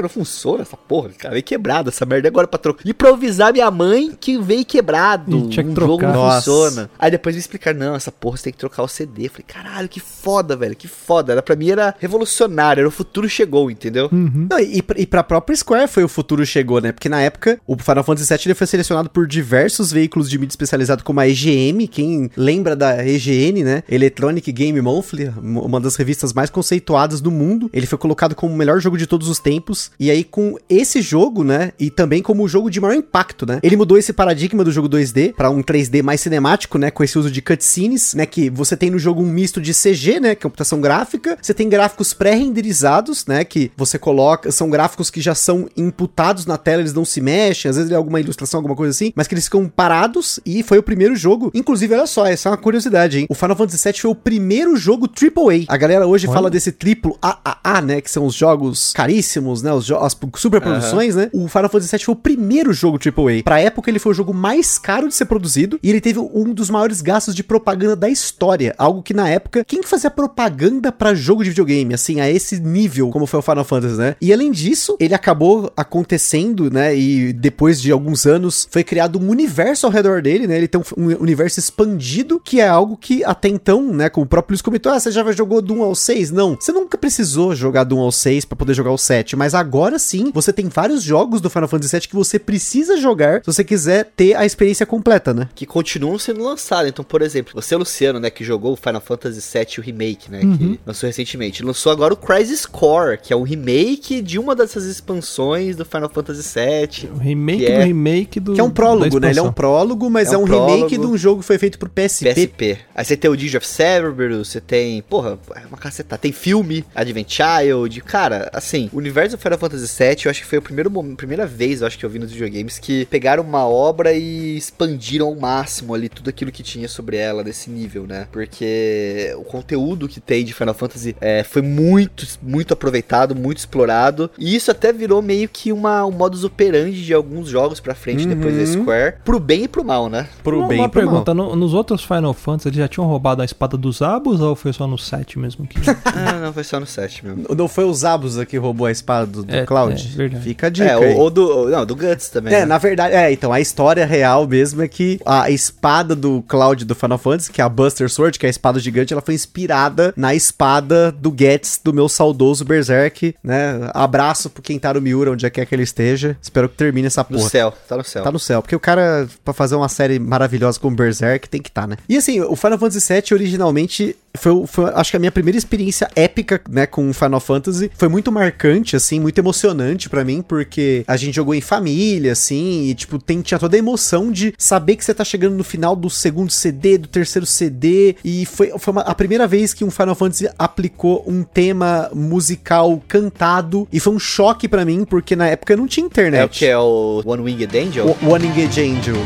Não funciona essa porra, cara. Veio quebrado essa merda agora pra trocar. Improvisar minha mãe que veio quebrado. Ih, tinha que um jogo trocar. não Nossa. funciona. Aí depois me explicaram, não, essa porra você tem que trocar o CD. Falei, caralho, que foda, velho, que foda. Era, pra mim era revolucionário, era o futuro chegou, entendeu? Não, e, e pra própria Square foi o futuro chegou, né? Porque na época o Final Fantasy VII ele foi selecionado por diversos veículos de mídia especializado como a EGM, quem lembra da EGN, né? Electronic Game Monthly, uma das revistas mais conceituadas do mundo. Ele foi colocado como o melhor jogo de todos os tempos. E aí com esse jogo, né? E também como o jogo de maior impacto, né? Ele mudou esse paradigma do jogo 2D pra um 3D mais cinemático, né? Com esse uso de cutscenes, né? Que você tem no jogo um misto de CG, né, computação gráfica, você tem gráficos pré-renderizados, né, que você coloca, são gráficos que já são imputados na tela, eles não se mexem, às vezes é alguma ilustração, alguma coisa assim, mas que eles ficam parados e foi o primeiro jogo. Inclusive, olha só, essa é uma curiosidade, hein? O Final Fantasy VII foi o primeiro jogo AAA. A galera hoje Olha. fala desse triplo AAA, né, que são os jogos caríssimos, né, os jo as superproduções, né? O Final Fantasy VII foi o primeiro jogo AAA. Pra época, ele foi o jogo mais caro de ser produzido e ele teve um dos maiores gastos de propaganda da história. Algo que na época, quem fazia propaganda pra jogo de videogame, assim, a esse nível, como foi o Final Fantasy, né? E além disso, ele acabou acontecendo, né? E depois de alguns anos, foi criado um universo ao redor dele, né? Ele tem um, um universo expandido, que é algo que até então, né? Como o próprio Luiz comentou, ah, você já jogou do 1 ao 6? Não, você nunca precisou jogar do 1 ao 6 pra poder jogar o 7, mas agora sim, você tem vários jogos do Final Fantasy VII que você precisa jogar se você quiser ter a experiência completa, né? que continuam sendo lançados. Então, por exemplo, você, Luciano, né, que jogou o Final Fantasy VII, o remake, né, que lançou recentemente, lançou agora o Crisis Core, que é o remake de uma dessas expansões do Final Fantasy VII. O remake do é- remake do. Que é um prólogo, né? Ele é um prólogo, mas É é um um, remake de um jogo que foi feito pro PSP. PSP. Aí você tem o Digit of Cerberus, você tem. Porra, é uma caceta. Tem filme, Advent Child. Cara, assim, o universo Final Fantasy VII, eu acho que foi a primeiro, mom- primeira vez, eu acho que eu vi nos videogames, que pegaram uma obra e expandiram ao máximo ali tudo aquilo que tinha sobre ela nesse nível, né? Porque o conteúdo que tem de Final Fantasy é, foi muito, muito aproveitado, muito explorado. E isso até virou meio que uma, um modus operandi de alguns jogos pra frente depois da Uhum. Square. Pro bem e pro mal, né? Pro uma, bem uma e pro mal. pergunta, no- nos outros Final Fantasy eles já tinham roubado a espada dos Abus ou foi só no 7 mesmo que. Ah, não, foi só no 7 mesmo. Não foi o Zabuza que roubou a espada do, do É, Cloud? é. Fica a dica É, aí. ou, ou do. Não, do Guts também. É, né? na verdade, é, então, a história real mesmo é que a espada do Cloud do Final Fantasy, que é a Buster Sword, que é a espada gigante, ela foi inspirada na espada do Gets, do meu saudoso Berserk, né? Abraço pro Kentaro Miura, onde é que é que ele esteja. Espero que termine essa No porra. céu, tá no céu. Tá no céu, porque o cara, pra fazer uma série maravilhosa como Berserk, tem que estar, tá, né? E assim, o Final Fantasy VII originalmente foi, foi, acho que a minha primeira experiência épica, né, com Final Fantasy. Foi muito marcante, assim, muito emocionante pra mim, porque a gente jogou em família, assim, e, tipo, tem, tinha toda a emoção de saber que você tá chegando no final do segundo CD, do terceiro CD, e foi, foi uma- a primeira vez que um Final Fantasy aplicou um tema musical cantado, e foi um choque pra mim, porque na época não tinha internet. É o que é o One Winged Angel? O One Engage Angel.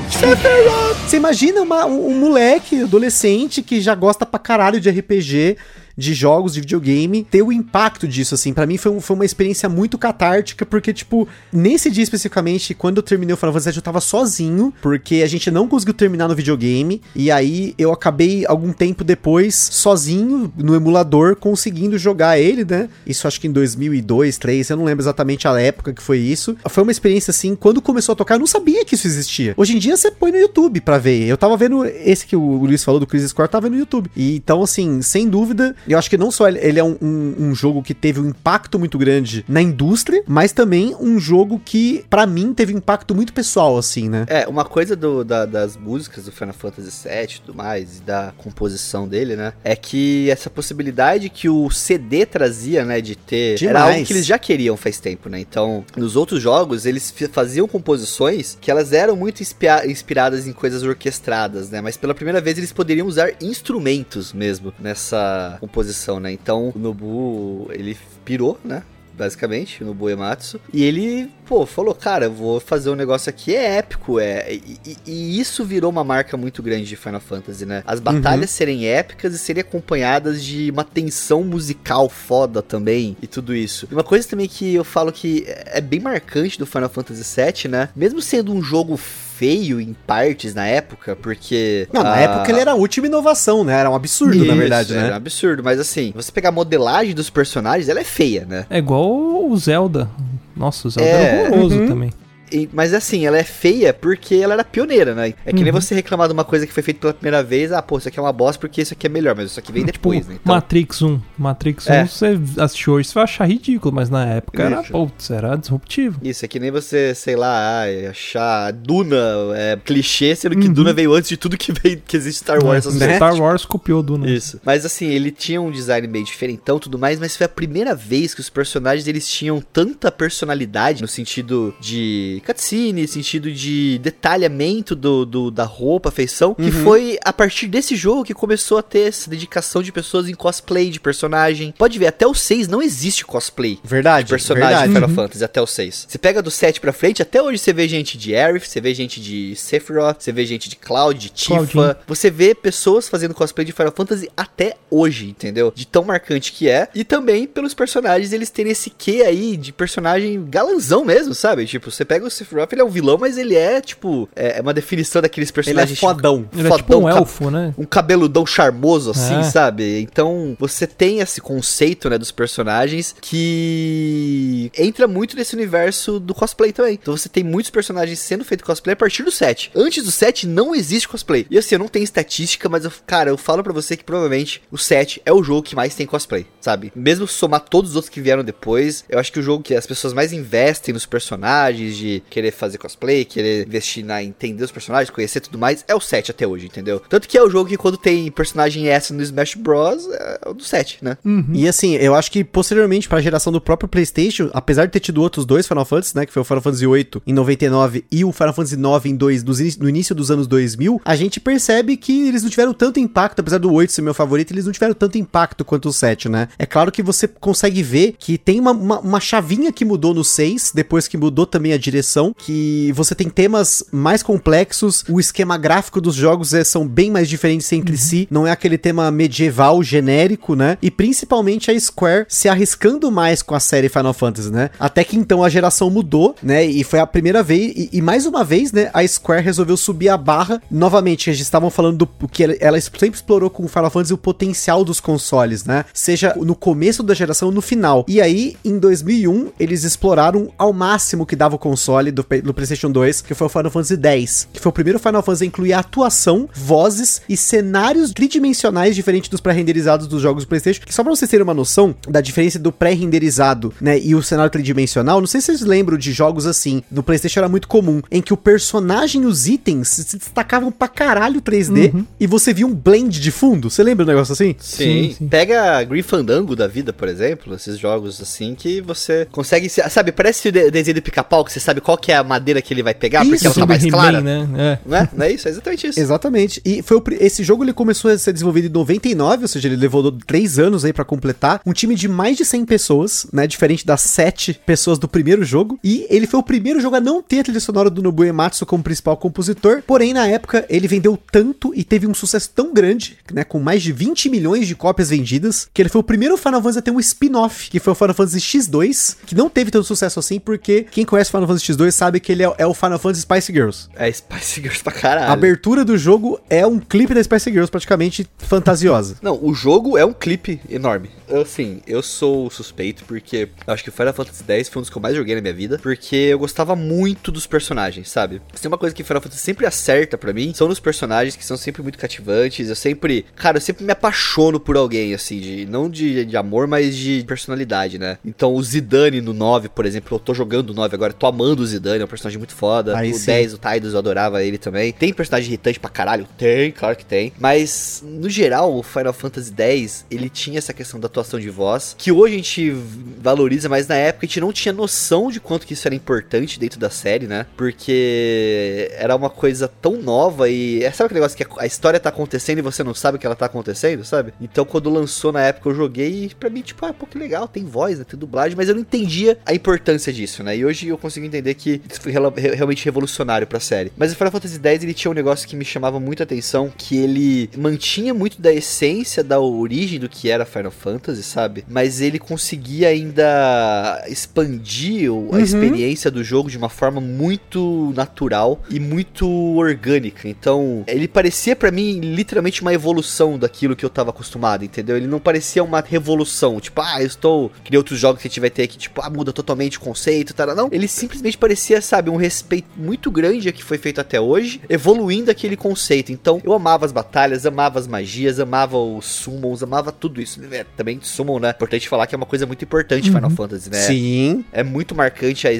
Você imagina uma- um, um moleque, adolescente, que já gosta pra caralho de RPG, de jogos, de videogame, ter o impacto disso, assim. Pra mim foi, um- foi uma experiência muito catártica, porque, tipo, nesse dia especificamente, quando eu terminei o Final Fantasy VII, eu tava sozinho, porque a gente não conseguiu terminar no videogame, e aí eu acabei, algum tempo depois, sozinho, no emulador, conseguindo jogar ele, né? Isso acho que em 2002, 2003, eu não lembro exatamente a época que foi isso. Foi uma experiência, assim, quando começou a tocar, eu não sabia que isso existia. Hoje em dia, você põe no YouTube pra ver. Eu tava vendo esse que o Luiz falou do Crisis Core, tava no YouTube. E, então, assim, sem dúvida, eu acho que não só ele, é um, um- um jogo que teve um impacto muito grande na indústria, mas também um jogo que, pra mim, teve um impacto muito pessoal, assim, né? É, uma coisa do- da- das músicas do Final Fantasy VII e tudo mais, e da composição dele, né? É que essa possibilidade que o CD trazia, né? De ter. Era Demais. algo que eles já queriam faz tempo, né? Então, nos outros jogos, eles faziam composições que elas eram muito inspiradas em coisas orquestradas, né? Mas pela primeira vez eles poderiam usar instrumentos mesmo nessa composição, né? Então, o Nobu, ele pirou, né? basicamente, no Boematsu. E ele, pô, falou, cara, eu vou fazer um negócio aqui, é épico, é. E, e- e isso virou uma marca muito grande de Final Fantasy, né? As batalhas serem épicas e serem acompanhadas de uma tensão musical foda também e tudo isso. E uma coisa também que eu falo que é bem marcante do Final Fantasy VII, né? Mesmo sendo um jogo feio em partes na época, porque. Não, na a- época ele era a última inovação, né? Era um absurdo, na Isso, verdade, Era um né? absurdo, mas assim, você pegar a modelagem dos personagens, ela é feia, né? É igual o Zelda. Nossa, o Zelda É, era horroroso uhum. também. E- mas assim, ela é feia porque ela era pioneira, né? É que nem Uhum. você reclamar de uma coisa que foi feita pela primeira vez, ah, pô, isso aqui é uma bosta porque isso aqui é melhor, mas isso aqui vem depois, tipo, né? Então, Matrix 1. Matrix 1, É. você assistiu hoje, você vai achar ridículo, mas na época era, putz, era disruptivo. isso é que nem você, sei lá, achar Duna é, clichê, sendo que Uhum. Duna veio antes de tudo que veio que existe Star Wars. assim. né? Star Wars copiou do né? Isso. Mas assim, ele tinha um design meio diferentão e tudo mais, mas foi a primeira vez que os personagens eles tinham tanta personalidade no sentido de cutscene, sentido de detalhamento do, do da roupa, feição, que foi a partir desse jogo que começou a ter essa dedicação de pessoas em cosplay de personagem. Pode ver, até o 6 não existe cosplay Verdade, de personagem verdade. de Final Fantasy até o 6. Você pega do 7 pra frente, até hoje você vê gente de Aerith, você vê gente de Sephiroth, você vê gente de Cloud, de Tifa. Claudinho. Você vê pessoas fazendo cosplay de Final Fantasy até hoje, entendeu? De tão marcante que é. E também pelos personagens eles terem esse quê aí de personagem galanzão mesmo, sabe? Tipo, você pega o Sephiroth, ele é um vilão, mas ele é, tipo, é é uma definição daqueles Ele é personagens. fodão. Ele é tipo um elfo, né? um cabeludão charmoso, assim, É. sabe? Então, você tem esse conceito, né, dos personagens que entra muito nesse universo do cosplay também. Então, você tem muitos personagens sendo feito cosplay a partir do 7. Antes do 7, não existe cosplay. E assim, eu não tenho estatística, mas, eu, cara, eu falo pra você que provavelmente o 7 é o jogo que mais tem cosplay, sabe? Mesmo somar todos os outros que vieram depois, eu acho que o jogo que as pessoas mais investem nos personagens, de querer fazer cosplay, querer investir na entender os personagens, conhecer tudo mais, é o 7 até hoje, entendeu? Tanto que é o jogo que quando tem personagem S no Smash Bros, é o do 7, né? E assim, eu acho que posteriormente pra geração do próprio PlayStation, apesar de ter tido outros dois Final Fantasy, né, que foi o Final Fantasy VIII em 99 e o Final Fantasy IX em 2 nos ini- no início dos anos 2000, a gente percebe que eles não tiveram tanto impacto, apesar do 8 ser meu favorito, eles não tiveram tanto impacto quanto o 7, né? É claro que você consegue ver que tem uma, uma, uma chavinha que mudou no 6, depois que mudou também a direção, que você tem temas mais complexos, o esquema gráfico dos jogos é, são bem mais diferentes entre si, não é aquele tema medieval genérico, né? E principalmente a Square se arriscando mais com a série Final Fantasy, né? Até que então a geração mudou, né? E foi a primeira vez, e, e mais uma vez, né? A Square resolveu subir a barra. Novamente, eles estavam falando do que ela, ela sempre explorou com o Final Fantasy o potencial dos consoles, né? Seja no começo da geração ou no final. E aí, em 2001, eles exploraram ao máximo que dava o console do, P- do PlayStation 2, que foi o Final Fantasy X, que foi o primeiro Final Fantasy a incluir atuação, vozes e cenários tridimensionais diferentes dos pré-renderizados dos jogos do PlayStation. Que só pra vocês terem uma noção da diferença do pré-renderizado, né, e o cenário tridimensional, não sei se vocês lembram de jogos assim, no PlayStation era muito comum, em que o personagem e os itens se destacavam pra caralho 3D e você via um blend de fundo. Você lembra um negócio assim? Sim, Sim, sim. Pega Green Fandango da vida, por exemplo, esses jogos assim que você consegue, se- sabe, parece o de- desenho do pica-pau, que você sabe qual que é a madeira que ele vai pegar, porque Isso, ela tá mais clara. né? É. Não é? Não é isso? É exatamente isso. Exatamente. E foi o esse jogo ele começou a ser desenvolvido em 99, ou seja, ele levou do- três anos aí pra completar. Um time de mais de 100 pessoas, né? Diferente das sete pessoas do primeiro jogo. E ele foi o primeiro jogo a não ter a trilha sonora do Nobuo Ematsu como principal compositor. Porém, na época, ele vendeu tanto e teve um sucesso tão grande, né? Com mais de 20 milhões de cópias vendidas, que ele foi o primeiro Final Fantasy a ter um spin-off, que foi o Final Fantasy X2, que não teve tanto sucesso assim, porque quem conhece Final Fantasy X2 sabe que ele é, é o Final Fantasy Spice Girls. É Spice Girls pra caralho. A abertura do jogo é um clipe da Spice Girls, praticamente fantasiosa. Não, o jogo é um clipe enorme. Assim, eu sou suspeito porque acho que o Final Fantasy X foi um dos que eu mais joguei na minha vida, porque eu gostava muito dos personagens, sabe? Tem uma coisa que Final Fantasy sempre acerta pra mim, são nos personagens que são sempre muito cativantes. Eu sempre, cara, eu sempre me apaixono por alguém, assim, de não de, de amor, mas de personalidade, né? Então, o Zidane no 9, por exemplo, eu tô jogando o 9 agora, tô amando o Zidane, é um personagem muito foda. Aí o sim. 10, o Tidus, eu adorava ele também. Tem personagem irritante pra caralho? Tem, claro que tem. Mas, no geral, o Final Fantasy X, ele tinha essa questão da atuação de voz, que hoje a gente valoriza, mas na época a gente não tinha noção de quanto que isso era importante dentro da série, né? Porque era uma coisa tão nova e... é, Sabe aquele negócio que a- a história tá acontecendo e você não sabe que ela tá acontecendo, sabe? Então, quando lançou na época, eu joguei e pra mim, tipo, ah, pô, que legal, tem voz, né? Tem dublagem, mas eu não entendia a importância disso, né? E hoje eu consigo entender que foi realmente revolucionário pra série. Mas o Final Fantasy X, ele tinha um negócio que me chamava muito a atenção, que ele mantinha muito da essência, da origem do que era Final Fantasy, sabe? Mas ele conseguia ainda expandir a experiência do jogo de uma forma muito natural e muito orgânica. Então, ele parecia pra mim literalmente uma evolução daquilo que eu tava acostumado, entendeu? Ele não parecia uma revolução, tipo, ah, eu estou. Que nem outros jogos que a gente vai ter que, tipo, ah, muda totalmente o conceito, tá? Não, ele simplesmente parecia, sabe, um respeito muito grande a que foi feito até hoje, evoluindo aquele conceito. Então, eu amava as batalhas, amava as magias, amava os summons, amava tudo isso. É, também summon, né? Importante falar que é uma coisa muito importante em Final Fantasy, né? Sim. é muito marcante a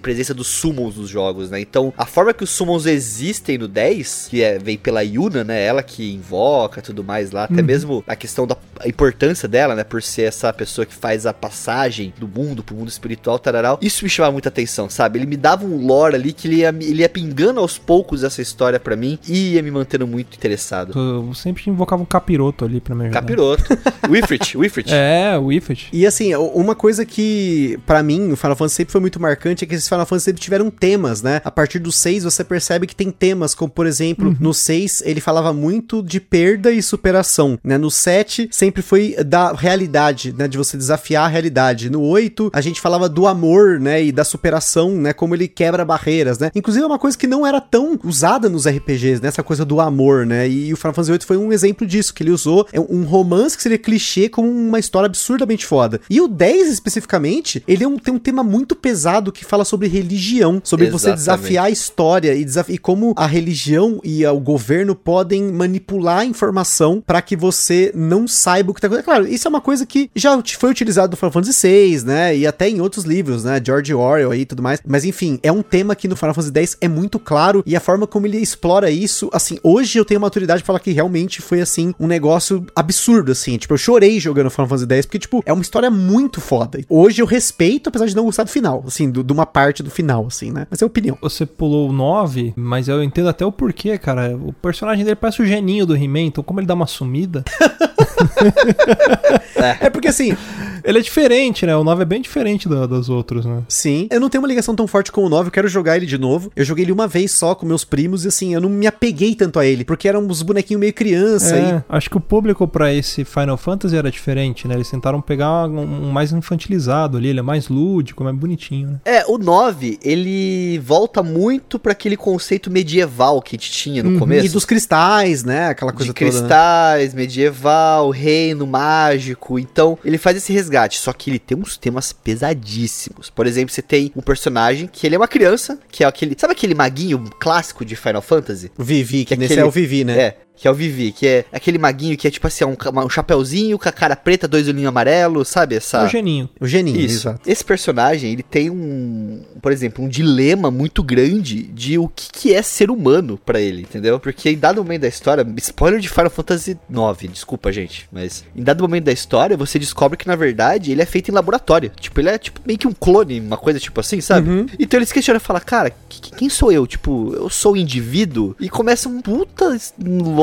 presença dos summons nos jogos, né? Então, a forma que os summons existem no 10, que é, vem pela Yuna, né? Ela que invoca tudo mais lá, até mesmo a questão da importância dela, né? Por ser essa pessoa que faz a passagem do mundo pro mundo espiritual, tararau. Isso me chamava muita atenção, sabe? Ele me dava um lore ali que ele ia, ele ia pingando aos poucos essa história para mim e ia me mantendo muito interessado. Eu sempre invocava um capiroto ali pra me ajudar. Capiroto. Wifrit, Wifrit. É, o Ifrit. E assim, uma coisa que para mim o Final Fantasy sempre foi muito marcante é que esses Final Fantasy sempre tiveram temas, né? A partir do 6 você percebe que tem temas, como por exemplo, uhum. no 6 ele falava muito de perda e superação, né? No 7 sempre foi da realidade, né? De você desafiar a realidade. No 8 a gente falava do amor, né? E da superação, né? Como ele quebra barreiras, né? Inclusive é uma coisa que não era tão usada nos RPGs, né? Essa coisa do amor, né? E o Final Fantasy 8 foi um exemplo disso, que ele usou é um romance que seria clichê como uma história absurdamente foda. E o 10 especificamente, ele é um, tem um tema muito pesado que fala sobre religião, sobre Exatamente. você desafiar a história e, e como a religião e o governo podem manipular a informação para que você não saiba o que tá acontecendo. Claro, isso é uma coisa que já foi utilizado no Final Fantasy VI, né? E até em outros livros, né? George Orwell e tudo mais. Mas enfim, é um tema que no Final Fantasy X é muito claro e a forma como ele explora isso, assim, hoje eu tenho maturidade para falar que realmente foi assim um negócio absurdo, assim. Tipo, eu chorei jogando Final Fantasy X porque, tipo, é uma história muito foda. Hoje eu respeito, apesar de não gostar do final, assim, de uma parte do final, assim, né? Mas é opinião. Você pulou o 9, mas eu entendo até o porquê, cara. O personagem dele parece o geninho do He-Man, então como ele dá uma sumida. é. é porque assim, ele é diferente, né? O 9 é bem diferente da, dos outros, né? Sim. Eu não tenho uma ligação tão forte com o 9, eu quero jogar ele de novo. Eu joguei ele uma vez só com meus primos e assim, eu não me apeguei tanto a ele, porque eram uns bonequinhos meio criança. É, e... acho que o público para esse Final Fantasy era diferente, né? Eles tentaram pegar um, um, mais infantilizado ali, ele é mais lúdico, mais bonitinho, né? É, o 9, ele volta muito para aquele conceito medieval que a gente tinha no uhum. começo. E dos cristais, né? Aquela coisa De toda, né? cristais, né? medieval, reino mágico. Então, ele faz esse resgate, só que ele tem uns temas pesadíssimos. Por exemplo, você tem um personagem que ele é uma criança, que é aquele. Sabe aquele maguinho clássico de Final Fantasy? O Vivi, que, que nesse aquele, é o Vivi, né? É que é o Vivi, que é aquele maguinho que é tipo assim, um, um chapéuzinho com a cara preta, dois olhinhos amarelos, sabe? Essa... O Geninho. O Geninho, Isso. Exato. Esse personagem, ele tem um, por exemplo, um dilema muito grande de o que, que é ser humano para ele, entendeu? Porque em dado momento da história, spoiler de Final Fantasy IX, desculpa, gente, mas em dado momento da história, você descobre que na verdade ele é feito em laboratório. Tipo, ele é tipo meio que um clone, uma coisa tipo assim, sabe? Uhum. Então ele se questiona e fala, cara, quem sou eu? Tipo, eu sou um indivíduo? E começa um puta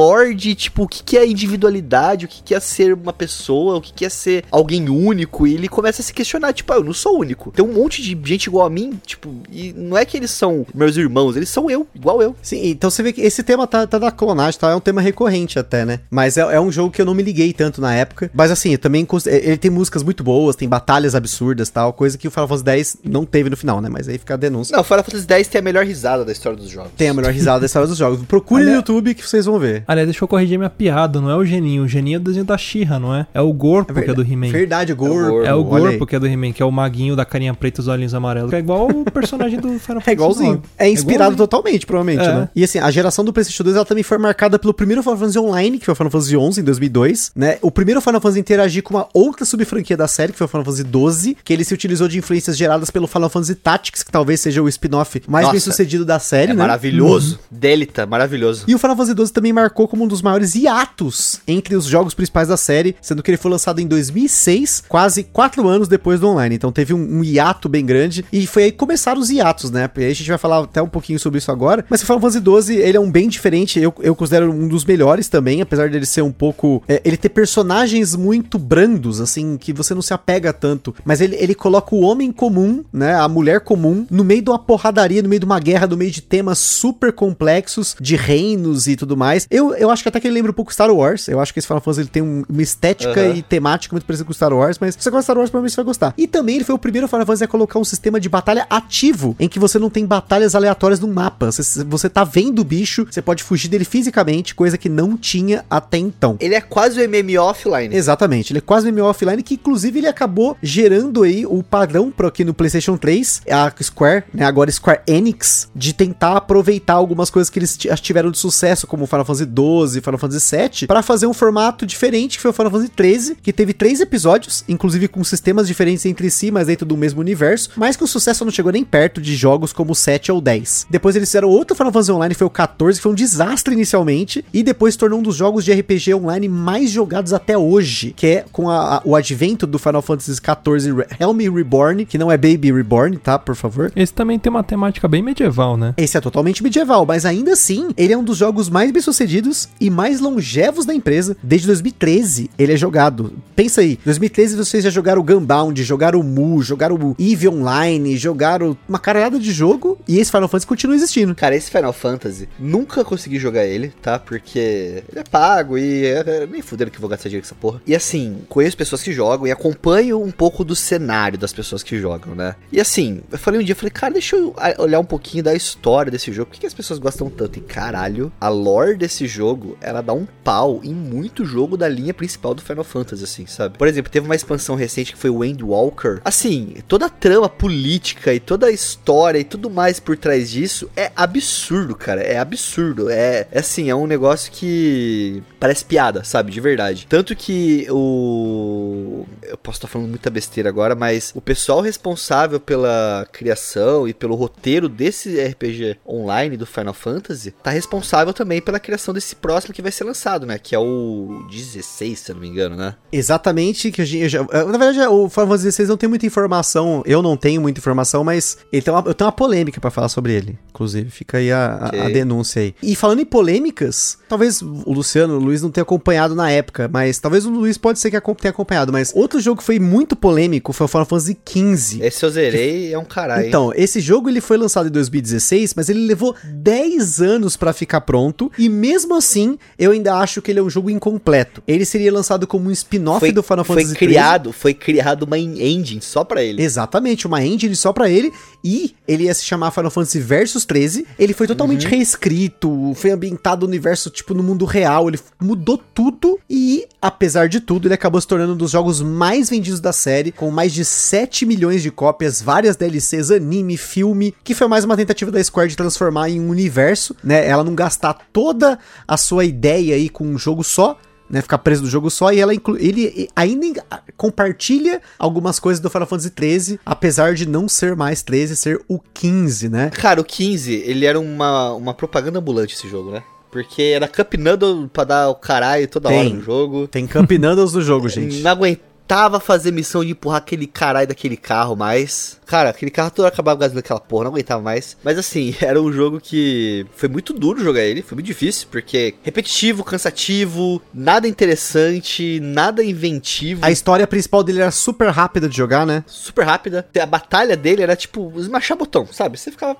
lore tipo, o que, que é individualidade, o que, que é ser uma pessoa, o que, que é ser alguém único. E ele começa a se questionar, tipo, ah, eu não sou único. Tem um monte de gente igual a mim, tipo, e não é que eles são meus irmãos, eles são eu, igual eu. Sim, então você vê que esse tema tá, tá da clonagem, tá? É um tema recorrente até, né? Mas é, é um jogo que eu não me liguei tanto na época. Mas assim, também ele tem músicas muito boas, tem batalhas absurdas tal, coisa que o Final Fantasy X não teve no final, né? Mas aí fica a denúncia. Não, o Final Fantasy X tem a melhor risada da história dos jogos. Tem a melhor risada da história dos jogos. Procure Aliás, no YouTube que vocês vão ver. Aliás, deixa eu corrigir minha piada, não é o Geninho. O Geninho é o desenho da Xirra, não é? É o Gorpo, é que é do He-Man. Verdade, o Gorpo. É o Gorpo, que é do He-Man, que é o maguinho da carinha preta e os olhinhos amarelos. Que é igual o personagem do Final Fantasy. É igualzinho. É inspirado é totalmente, provavelmente, é. né? E assim, a geração do PlayStation 2 ela também foi marcada pelo primeiro Final Fantasy Online, que foi o Final Fantasy 11 em 2002, né? O primeiro Final Fantasy a interagir com uma outra subfranquia da série, que foi o Final Fantasy 12, que ele se utilizou de influências geradas pelo Final Fantasy Tactics, que talvez seja o spin-off mais Nossa, bem sucedido da série, é né? Maravilhoso. Uhum. Delta, maravilhoso. E o Final Fantasy 12 também marcou como um dos maiores hiatos entre os jogos principais da série, sendo que ele foi lançado em 2006, quase quatro anos depois do online. Então teve um, um hiato bem grande e foi aí que começaram os hiatos, né? E aí a gente vai falar até um pouquinho sobre isso agora. Mas o Final Fantasy 12, ele é um bem diferente. Eu, eu considero um dos melhores também, apesar dele ser um pouco. É, ele ter personagens muito brandos, assim, que você não se apega tanto. Mas ele, ele coloca o homem comum, né? A mulher comum, no meio de uma porradaria, no meio de uma guerra, no meio de temas super complexos, de reinos e tudo mais. Eu, eu acho que até que ele lembra um pouco Star Wars. Eu acho que esse Final Fantasy ele tem um, uma estética uhum. e temática muito parecida com Star Wars, mas se você gosta de Star Wars, provavelmente você vai gostar. E também ele foi o primeiro Final Fantasy a colocar um sistema de batalha ativo, em que você não tem batalhas aleatórias no mapa. Você, você tá vendo o bicho, você pode fugir dele fisicamente, coisa que não tinha até então. Ele é quase o MMO offline. Exatamente, ele é quase o MMO offline, que inclusive ele acabou gerando aí o padrão para aqui no PlayStation 3, a Square, né, agora Square Enix, de tentar aproveitar algumas coisas que eles tiveram de sucesso, como Final Fantasy XII, Final Fantasy VII, para fazer um formato diferente, que foi o Final Fantasy XIII, que teve três episódios, inclusive com sistemas diferentes entre si, mas dentro do mesmo universo, mas que o sucesso não chegou nem perto de jogos como o 7 ou 10. Depois eles fizeram outro Final Fantasy Online, foi o 14, que foi um desastre inicialmente, e depois se tornou um dos jogos de RPG online mais jogados até hoje, que é com a, a, o advento do Final Fantasy XIV Helm Reborn, que não é Baby Reborn, tá? Por favor. Esse também tem uma temática bem medieval, né? Esse é totalmente medieval, mas ainda assim, ele é um dos jogos mais e mais longevos da empresa. Desde 2013, ele é jogado. Pensa aí, 2013 vocês já jogaram o Gunbound, jogaram o Mu, jogaram o Eve Online, jogaram uma caralhada de jogo e esse Final Fantasy continua existindo. Cara, esse Final Fantasy, nunca consegui jogar ele, tá? Porque ele é pago e é, é, nem fudendo que vou gastar dinheiro com essa porra. E assim, conheço pessoas que jogam e acompanho um pouco do cenário das pessoas que jogam, né? E assim, eu falei um dia, falei, cara, deixa eu olhar um pouquinho da história desse jogo. Por que, que as pessoas gostam tanto? E caralho, a lore desse jogo, ela dá um pau em muito jogo da linha principal do Final Fantasy, assim, sabe? Por exemplo, teve uma expansão recente que foi o Endwalker. Assim, toda a trama política e toda a história e tudo mais por trás disso é absurdo, cara. É absurdo. É, é assim, é um negócio que parece piada, sabe? De verdade. Tanto que o. Eu posso estar falando muita besteira agora, mas o pessoal responsável pela criação e pelo roteiro desse RPG online do Final Fantasy tá responsável também pela criação desse próximo que vai ser lançado, né? Que é o 16, se eu não me engano, né? Exatamente, que a gente, já, na verdade o Final Fantasy 16 não tem muita informação, eu não tenho muita informação, mas ele tem uma, eu tenho uma polêmica para falar sobre ele, inclusive, fica aí a, okay. a, a, denúncia aí. E falando em polêmicas, talvez o Luciano, o Luiz não tenha acompanhado na época, mas talvez o Luiz pode ser que tenha acompanhado, mas outro jogo que foi muito polêmico foi o Final Fantasy XV. Esse eu zerei, que... é um caralho. Então, esse jogo ele foi lançado em 2016, mas ele levou 10 anos para ficar pronto, e mesmo assim, eu ainda acho que ele é um jogo incompleto. Ele seria lançado como um spin-off do Final Fantasy Foi criado, foi criado uma engine só para ele. Exatamente, uma engine só para ele, e ele ia se chamar Final Fantasy Versus 13. Ele foi totalmente uhum. reescrito, foi ambientado no universo, tipo, no mundo real, ele mudou tudo, e apesar de tudo, ele acabou se tornando um dos jogos mais vendidos da série, com mais de 7 milhões de cópias, várias DLCs, anime, filme, que foi mais uma tentativa da Square de transformar em um universo, né? Ela não gastar toda a sua ideia aí com um jogo só, né, ficar preso no jogo só, e ela inclui, ele ainda compartilha algumas coisas do Final Fantasy XIII, apesar de não ser mais 13, ser o 15, né? Cara, o 15, ele era uma, uma propaganda ambulante esse jogo, né? Porque era Cup Noodle pra dar o caralho toda tem, hora no jogo. Tem Cup Noodles no jogo, gente. Não aguentei tentava fazer missão de empurrar aquele caralho daquele carro mais. Cara, aquele carro todo acabava gasando aquela porra, não aguentava mais. Mas assim, era um jogo que foi muito duro jogar ele, foi muito difícil, porque repetitivo, cansativo, nada interessante, nada inventivo. A história principal dele era super rápida de jogar, né? Super rápida. A batalha dele era tipo esmachar botão, sabe? Você ficava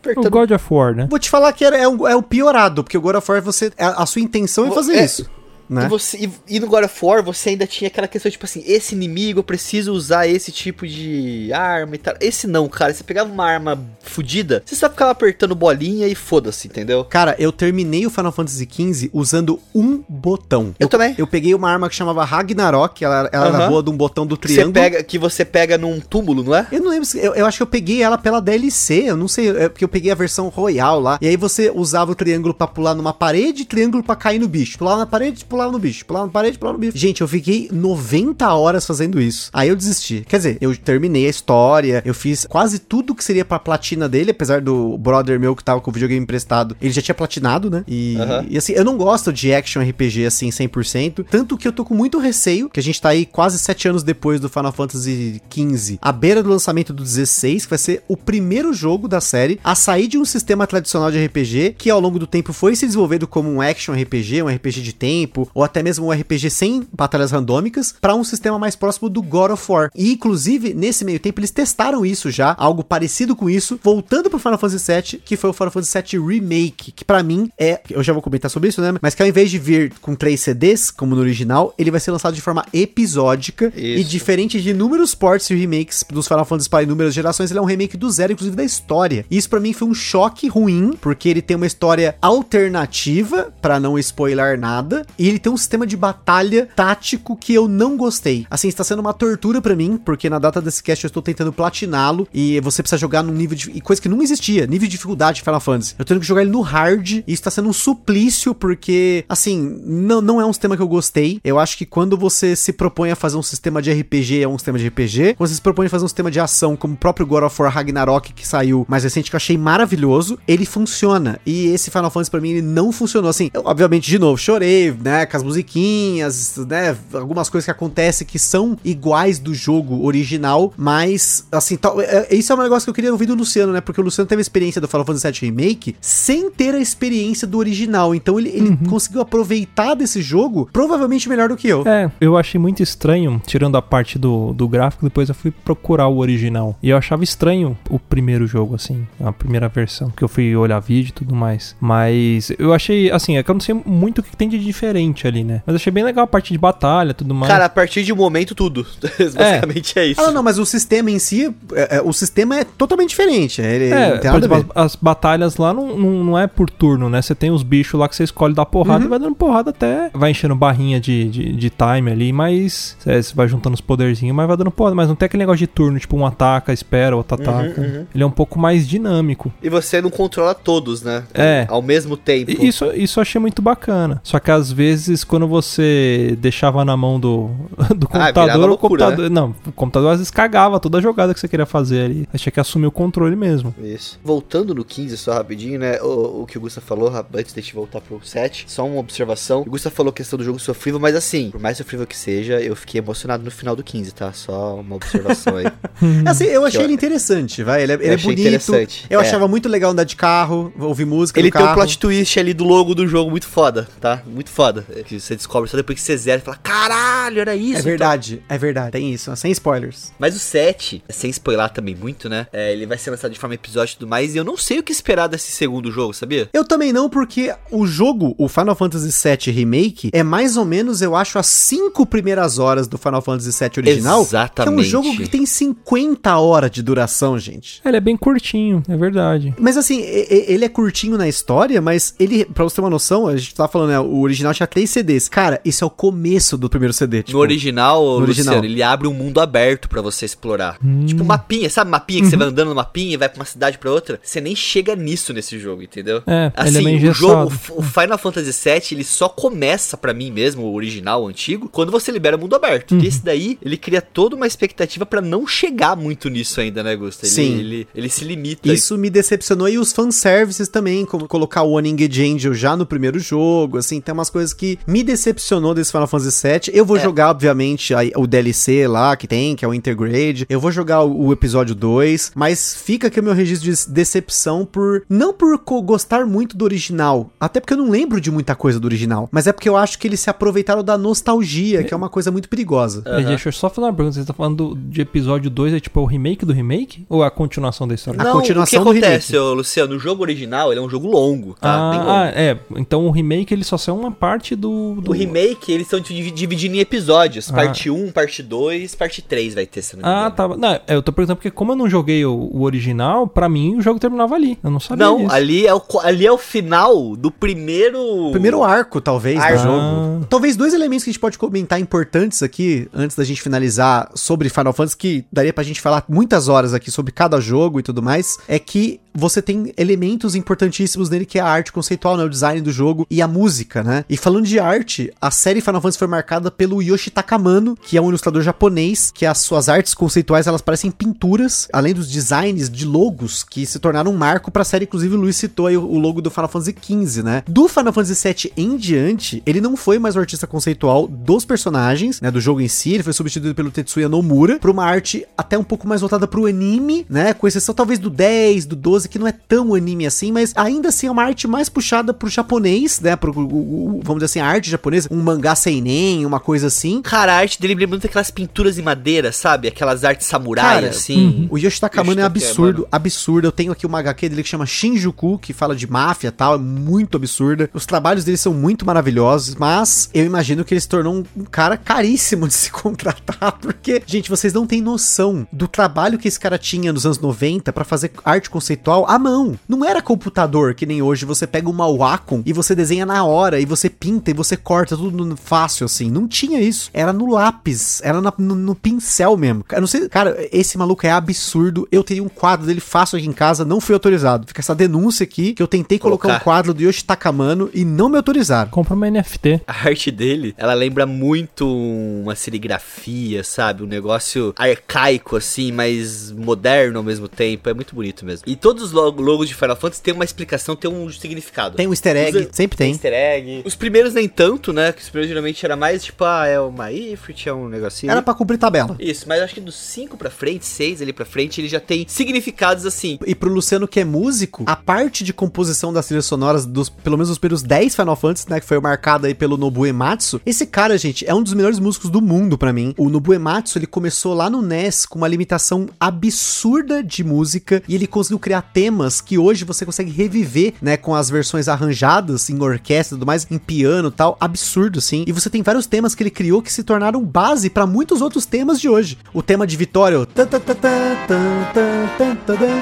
apertando. O God of War, né? Vou te falar que era, é, um, é o piorado, porque o God of War você. A, a sua intenção é fazer é, isso. Né? E, você, e, e, no God of War você ainda tinha aquela questão, tipo assim, esse inimigo eu preciso usar esse tipo de arma e tal. Esse não, cara. Você pegava uma arma fodida, você só ficava apertando bolinha e foda-se, entendeu? Cara, eu terminei o Final Fantasy XV usando um botão. Eu, eu também. Eu peguei uma arma que chamava Ragnarok, ela, ela era boa de um botão do triângulo. Você pega, que você pega num túmulo, não é? Eu não lembro, eu, eu acho que eu peguei ela pela DLC, eu não sei, é porque eu peguei a versão Royal lá, e aí você usava o triângulo para pular numa parede, triângulo para cair no bicho. Pular na parede, pular no bicho, pular na parede, pular no bicho. Gente, eu fiquei 90 horas fazendo isso. Aí eu desisti. Quer dizer, eu terminei a história, eu fiz quase tudo que seria pra platina dele, apesar do brother meu que tava com o videogame emprestado, ele já tinha platinado, né? E, uhum. e assim, eu não gosto de action RPG assim 100%, tanto que eu tô com muito receio, que a gente tá aí quase 7 anos depois do Final Fantasy XV, à beira do lançamento do 16, que vai ser o primeiro jogo da série a sair de um sistema tradicional de RPG, que ao longo do tempo foi se desenvolvendo como um action RPG, um RPG de tempo, ou até mesmo um RPG sem batalhas randômicas, para um sistema mais próximo do God of War. E inclusive, nesse meio tempo, eles testaram isso já, algo parecido com isso, voltando pro Final Fantasy VII, que foi o Final Fantasy VII Remake, que para mim é, eu já vou comentar sobre isso, né? Mas que ao invés de vir com três CDs, como no original, ele vai ser lançado de forma episódica isso. e diferente de inúmeros ports e remakes dos Final Fantasy para inúmeras gerações, ele é um remake do zero, inclusive da história. E isso para mim foi um choque ruim, porque ele tem uma história alternativa, para não spoiler nada, e ele tem um sistema de batalha tático que eu não gostei. Assim, está sendo uma tortura para mim, porque na data desse cast eu estou tentando platiná-lo e você precisa jogar num nível de. coisa que não existia, nível de dificuldade de Final Fantasy. Eu tenho que jogar ele no hard e está sendo um suplício, porque, assim, não, não é um sistema que eu gostei. Eu acho que quando você se propõe a fazer um sistema de RPG, é um sistema de RPG. Quando você se propõe a fazer um sistema de ação, como o próprio God of War Ragnarok, que saiu mais recente, que eu achei maravilhoso, ele funciona. E esse Final Fantasy para mim ele não funcionou assim. Eu, obviamente, de novo, chorei, né, com as musiquinhas, né, algumas coisas que acontecem que são iguais do jogo original, mas assim, tal, é, isso é um negócio que eu queria ouvir do Luciano, né? Porque o Luciano teve a experiência do Final Fantasy VII Remake sem ter a experiência do original. Então ele, ele Uhum. conseguiu aproveitar desse jogo provavelmente melhor do que eu. É, eu achei muito estranho, tirando a parte do, do gráfico, depois eu fui procurar o original. E eu achava estranho o primeiro jogo, assim, a primeira versão, que eu fui olhar vídeo e tudo mais. Mas eu achei, assim, é que eu não sei muito o que tem de diferente ali, né? Mas achei bem legal a parte de batalha tudo mais. Cara, a partir de um momento, tudo. Basicamente é, isso. Ah, não, mas o sistema em si, é, é, o sistema é totalmente diferente. Ele É, tem por nada exemplo, as, as batalhas lá não, não, não é por turno, né? Você tem os bichos lá que você escolhe dar porrada Uhum. e vai dando porrada até. Vai enchendo barrinha de, de, de time ali, mas. é, Você vai juntando os poderzinhos, mas vai dando porrada. Mas não tem aquele negócio de turno, tipo, um ataca, espera, outro ataca. uhum. Ele é um pouco mais dinâmico. E você não controla todos, né? É. Ao mesmo tempo. Isso, isso eu achei muito bacana. Só que às vezes, quando você deixava na mão do, do Ah, virava computador, o loucura, computador. Não, o computador às vezes cagava toda a jogada que você queria fazer ali. Tinha que assumir o controle mesmo. Isso. Voltando no 15, só rapidinho, né? O, o que o Gusta falou, antes de a gente voltar pro 7, só uma observação. O Gusta falou a questão do jogo sofrível, mas assim, por mais sofrível que seja, eu fiquei emocionado no final do 15, tá? Só uma observação aí. Assim, eu achei Que eu- ele interessante, vai. Ele é, ele Eu é achei bonito. interessante, Eu é. achava muito legal andar de carro, ouvir música Ele no tem um carro. plot twist ali do logo do jogo muito foda, tá? Muito foda. Que você descobre só depois que você zera e fala, caralho, era isso. É verdade, é verdade. Tem isso, sem spoilers. Mas o 7, sem spoiler também muito, né? É, ele vai ser lançado de forma episódio e tudo mais. E eu não sei o que esperar desse segundo jogo, sabia? Eu também não, porque o jogo, o Final Fantasy VII Remake, é mais ou menos, eu acho, as cinco primeiras horas do Final Fantasy VII original. Que é um Exatamente. jogo que tem 50 horas de duração, gente. Ele é bem curtinho, é verdade. Mas assim, ele é curtinho na história, mas ele, pra você ter uma noção, a gente tava falando, né? O original tinha três CDs. Cara, isso é o começo do primeiro CD. tipo, no original, no Luciano, original. ele abre um mundo aberto pra você explorar. Hum. Tipo mapinha, sabe mapinha que você Uhum. vai andando no mapinha e vai pra uma cidade pra outra? Você nem chega nisso nesse jogo, entendeu? É, ele assim, é meio o jogo, o Final Fantasy VII, ele só começa pra mim mesmo, o original, o antigo, quando você libera o mundo aberto. Uhum. E esse daí, ele cria toda uma expectativa pra não chegar muito nisso ainda, né, Gusta? Ele, Sim. Ele, ele se limita. Isso me decepcionou e os fanservices também, como colocar o One Engage Angel já no primeiro jogo, assim, tem umas coisas que me decepcionou desse Final Fantasy VII. Eu vou É. jogar, obviamente, a- o DLC lá que tem, que é o Intergrade. Eu vou jogar o, o episódio 2, mas fica aqui o meu registro de decepção por não por gostar muito do original, até porque eu não lembro de muita coisa do original, mas é porque eu acho que eles se aproveitaram da nostalgia, que é uma coisa muito perigosa. É, deixa eu só fazer uma pergunta. Você tá falando do- de episódio 2, é tipo o remake do remake? Ou é a continuação da história? A Não, continuação o que acontece, ô, Luciano? O jogo original, ele é um jogo longo, tá? Bem longo. Ah, ah, é. Então o remake ele só saiu uma parte do. do... O remake, eles estão divi- dividindo em episódios. Ah. Parte 1, parte 2, parte 3 vai ter, se não me Ah, tá. Não, é, eu tô perguntando porque como eu não joguei o, o original, pra mim o jogo terminava ali. Eu não sabia Não, disso. ali é, o, ali é o final do primeiro... Primeiro arco, talvez, Arco. do jogo. Talvez dois elementos que a gente pode comentar importantes aqui, antes da gente finalizar sobre Final Fantasy, que daria pra gente falar muitas horas aqui sobre cada jogo e tudo mais, é que você tem elementos importantíssimos nele, que é a arte conceitual, né? O design do jogo e a música, né? E falando de arte, a série Final Fantasy foi marcada pelo Yoshi Takamano, que é um ilustrador japonês, que as suas artes conceituais, elas parecem pinturas, além dos designs de logos, que se tornaram um marco pra série, inclusive o Luiz citou aí o o logo do Final Fantasy XV, né? Do Final Fantasy VII em diante, ele não foi mais o artista conceitual dos personagens, né, do jogo em si, ele foi substituído pelo Tetsuya Nomura, por uma arte até um pouco mais voltada pro anime, né, com exceção talvez do 10, do 12, que não é tão anime assim, mas ainda assim é uma arte mais puxada pro japonês, né, pro, o- o- vamos dizer assim, a arte japonesa, um mangá seinen, uma coisa assim. Cara, a arte dele lembra muito aquelas pinturas em madeira, sabe? Aquelas artes samurai, Cara, assim. O Yoshi Takamano é Yoshi Takamano. absurdo, absurdo. Eu tenho aqui uma HQ dele que chama Shinjuku, que fala de máfia e tal, é muito absurda. Os trabalhos dele são muito maravilhosos, mas eu imagino que ele se tornou um, um cara caríssimo de se contratar, porque, gente, vocês não têm noção do trabalho que esse cara tinha nos anos 90 pra fazer arte conceitual visual à mão. Não era computador, que nem hoje você pega uma Wacom e você desenha na hora, e você pinta e você corta tudo no- fácil, assim. Não tinha isso. Era no lápis, era na- no, no pincel mesmo. Eu não sei, cara, esse maluco é absurdo. Eu teria um quadro dele fácil aqui em casa, não fui autorizado. Fica essa denúncia aqui que eu tentei colocar, Colocar. um quadro do Yoshi Takamano e não me autorizaram. Compra uma NFT. A arte dele, ela lembra muito uma serigrafia, sabe? Um negócio arcaico, assim, mas moderno ao mesmo tempo. É muito bonito mesmo. E todos os log- logos de Final Fantasy têm uma explicação, têm um significado. Tem um easter egg, Usa- sempre tem. easter egg. Os primeiros nem tanto, né? Que os primeiros geralmente era mais tipo, ah, é uma Ifrit, é um negocinho. Era pra cumprir tabela. Isso, mas acho que dos 5 pra frente, 6 ali pra frente, ele já tem significados assim. E pro Luciano que é músico, a parte de composição das trilhas sonoras dos, pelo menos os primeiros 10 Final Fantasy, né, que foi marcada aí pelo Nobu Ematsu. Esse cara, gente, é um dos melhores músicos do mundo pra mim. O Nobu Ematsu, ele começou lá no NES com uma limitação absurda de música e ele conseguiu criar temas que hoje você consegue reviver, né, com as versões arranjadas em orquestra e tudo mais, em piano tal, absurdo, sim. E você tem vários temas que ele criou que se tornaram base para muitos outros temas de hoje. O tema de Vitória,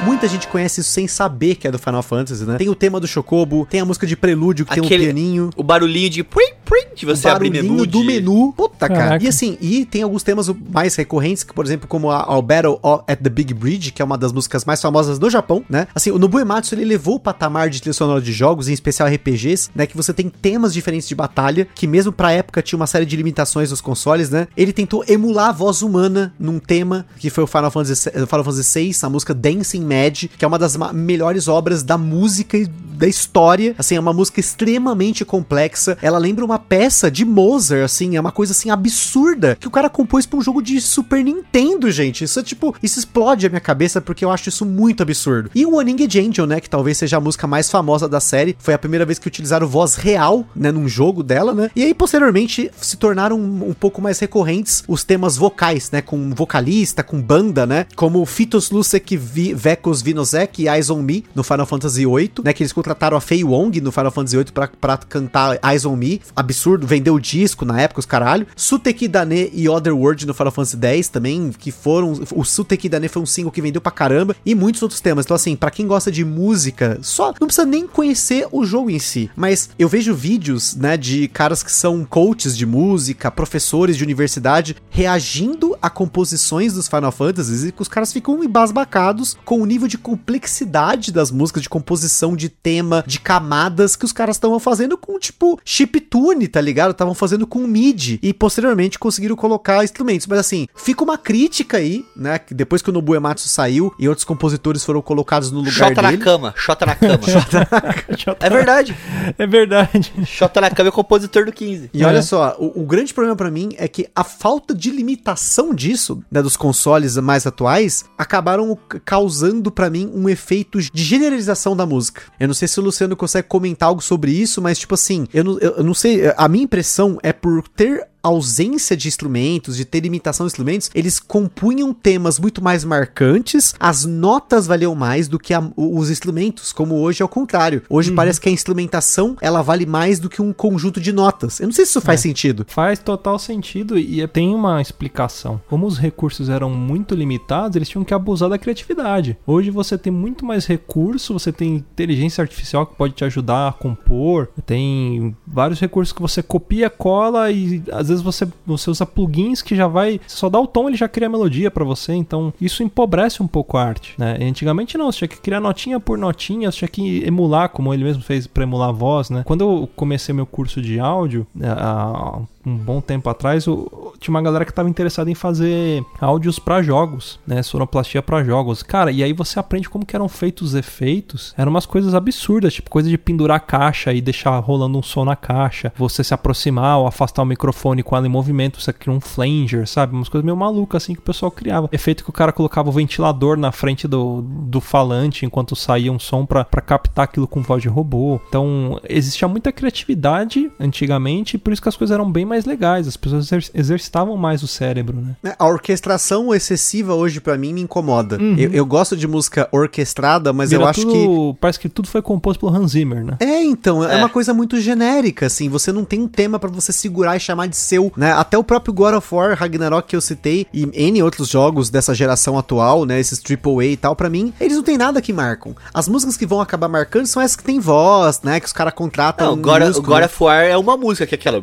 muita gente conhece isso sem saber que é do Final Fantasy, né? Tem o tema do Chocobo, tem a música de prelúdio que Aquele, tem um pianinho. O barulhinho de prim, prim, de você abrir menu. do menu. Puta, Caraca. cara. E assim, e tem alguns temas mais recorrentes, que, por exemplo, como a, a Battle at the Big Bridge, que é uma das músicas mais famosas do Japão, né? Né? Assim, o Nobu Ematsu, ele levou o patamar de trilha sonora de jogos, em especial RPGs, né? Que você tem temas diferentes de batalha, que mesmo pra época tinha uma série de limitações nos consoles, né? Ele tentou emular a voz humana num tema, que foi o Final Fantasy, Final Fantasy VI, a música Dancing Mad, que é uma das melhores obras da música e da história. Assim, é uma música extremamente complexa. Ela lembra uma peça de Mozart, assim, é uma coisa assim absurda que o cara compôs pra um jogo de Super Nintendo, gente. Isso é tipo, isso explode a minha cabeça porque eu acho isso muito absurdo. E o One Angel, né, que talvez seja a música mais famosa da série, foi a primeira vez que utilizaram voz real, né, num jogo dela, né? E aí posteriormente se tornaram um, pouco mais recorrentes os temas vocais, né, com vocalista, com banda, né? Como Fitos Lusek Vi, Vekos Vinosek e Eyes on Me no Final Fantasy VIII, né, que eles contrataram a Fei Wong no Final Fantasy VIII pra, pra cantar Eyes on Me, absurdo, vendeu o disco na época, os caralho. Suteki Dane e Otherworld no Final Fantasy X também, que foram, o Suteki Dane foi um single que vendeu pra caramba, e muitos outros temas. Então assim, pra quem gosta de música, só não precisa nem conhecer o jogo em si, mas eu vejo vídeos, né, de caras que são coaches de música, professores de universidade, reagindo a composições dos Final Fantasies e que os caras ficam embasbacados com o nível de complexidade das músicas, de composição, de tema, de camadas que os caras estavam fazendo com, tipo, chiptune, tá ligado? Estavam fazendo com MIDI e posteriormente conseguiram colocar instrumentos. Mas assim, fica uma crítica aí, né? que Depois que o Nobu Ematsu saiu e outros compositores foram colocados no lugar Xota na dele. cama, Xota na cama. é verdade. É verdade. Xota na cama é compositor do 15. E É. olha só, o, o grande problema pra mim é que a falta de limitação disso, né, dos consoles mais atuais, acabaram causando pra mim um efeito de generalização da música. Eu não sei se o Luciano consegue comentar algo sobre isso, mas tipo assim, eu não, eu, eu não sei, a minha impressão é por ter ausência de instrumentos, de ter limitação de instrumentos, eles compunham temas muito mais marcantes, as notas valiam mais do que a- os instrumentos, como hoje é o contrário. Hoje parece que a instrumentação, ela vale mais do que um conjunto de notas. Eu não sei se isso faz sentido. Faz total sentido e é- tem uma explicação. Como os recursos eram muito limitados, eles tinham que abusar da criatividade. Hoje você tem muito mais recurso, você tem inteligência artificial que pode te ajudar a compor, tem vários recursos que você copia, cola e às vezes você, você usa plugins que já vai, só dá o tom, ele já cria a melodia pra você, então isso empobrece um pouco a arte, né? Antigamente não, você tinha que criar notinha por notinha, você tinha que emular, como ele mesmo fez pra emular a voz, né? Quando eu comecei meu curso de áudio, né, há um bom tempo atrás, tinha uma galera que estava interessada em fazer áudios pra jogos, né? Sonoplastia pra jogos. Cara, e aí você aprende como que eram feitos os efeitos. Eram umas coisas absurdas, tipo coisa de pendurar a caixa e deixar rolando um som na caixa. Você se aproximar ou afastar o microfone com ela em movimento, você cria um flanger, sabe? Umas coisas meio malucas assim que o pessoal criava. Efeito que o cara colocava o ventilador na frente do, do falante enquanto saía um som pra captar aquilo com voz de robô. Então, existia muita criatividade antigamente, por isso que as coisas eram bem mais legais. As pessoas exer- testavam mais o cérebro, né? É, A orquestração excessiva hoje pra mim me incomoda. Eu, eu gosto de música orquestrada, mas eu Vira acho que tudo- Parece que tudo foi composto pelo Hans Zimmer, né? É, então, é. É. uma coisa muito genérica, assim, você não tem um tema pra você segurar e chamar de seu, né? Até o próprio God of War, Ragnarok que eu citei, e N outros jogos dessa geração atual, né, esses AAA e tal, pra mim, eles não tem nada que marcam. As músicas que vão acabar marcando são essas que tem voz, né, que os caras contratam Não, um God, músico, God of War é uma música que é aquela.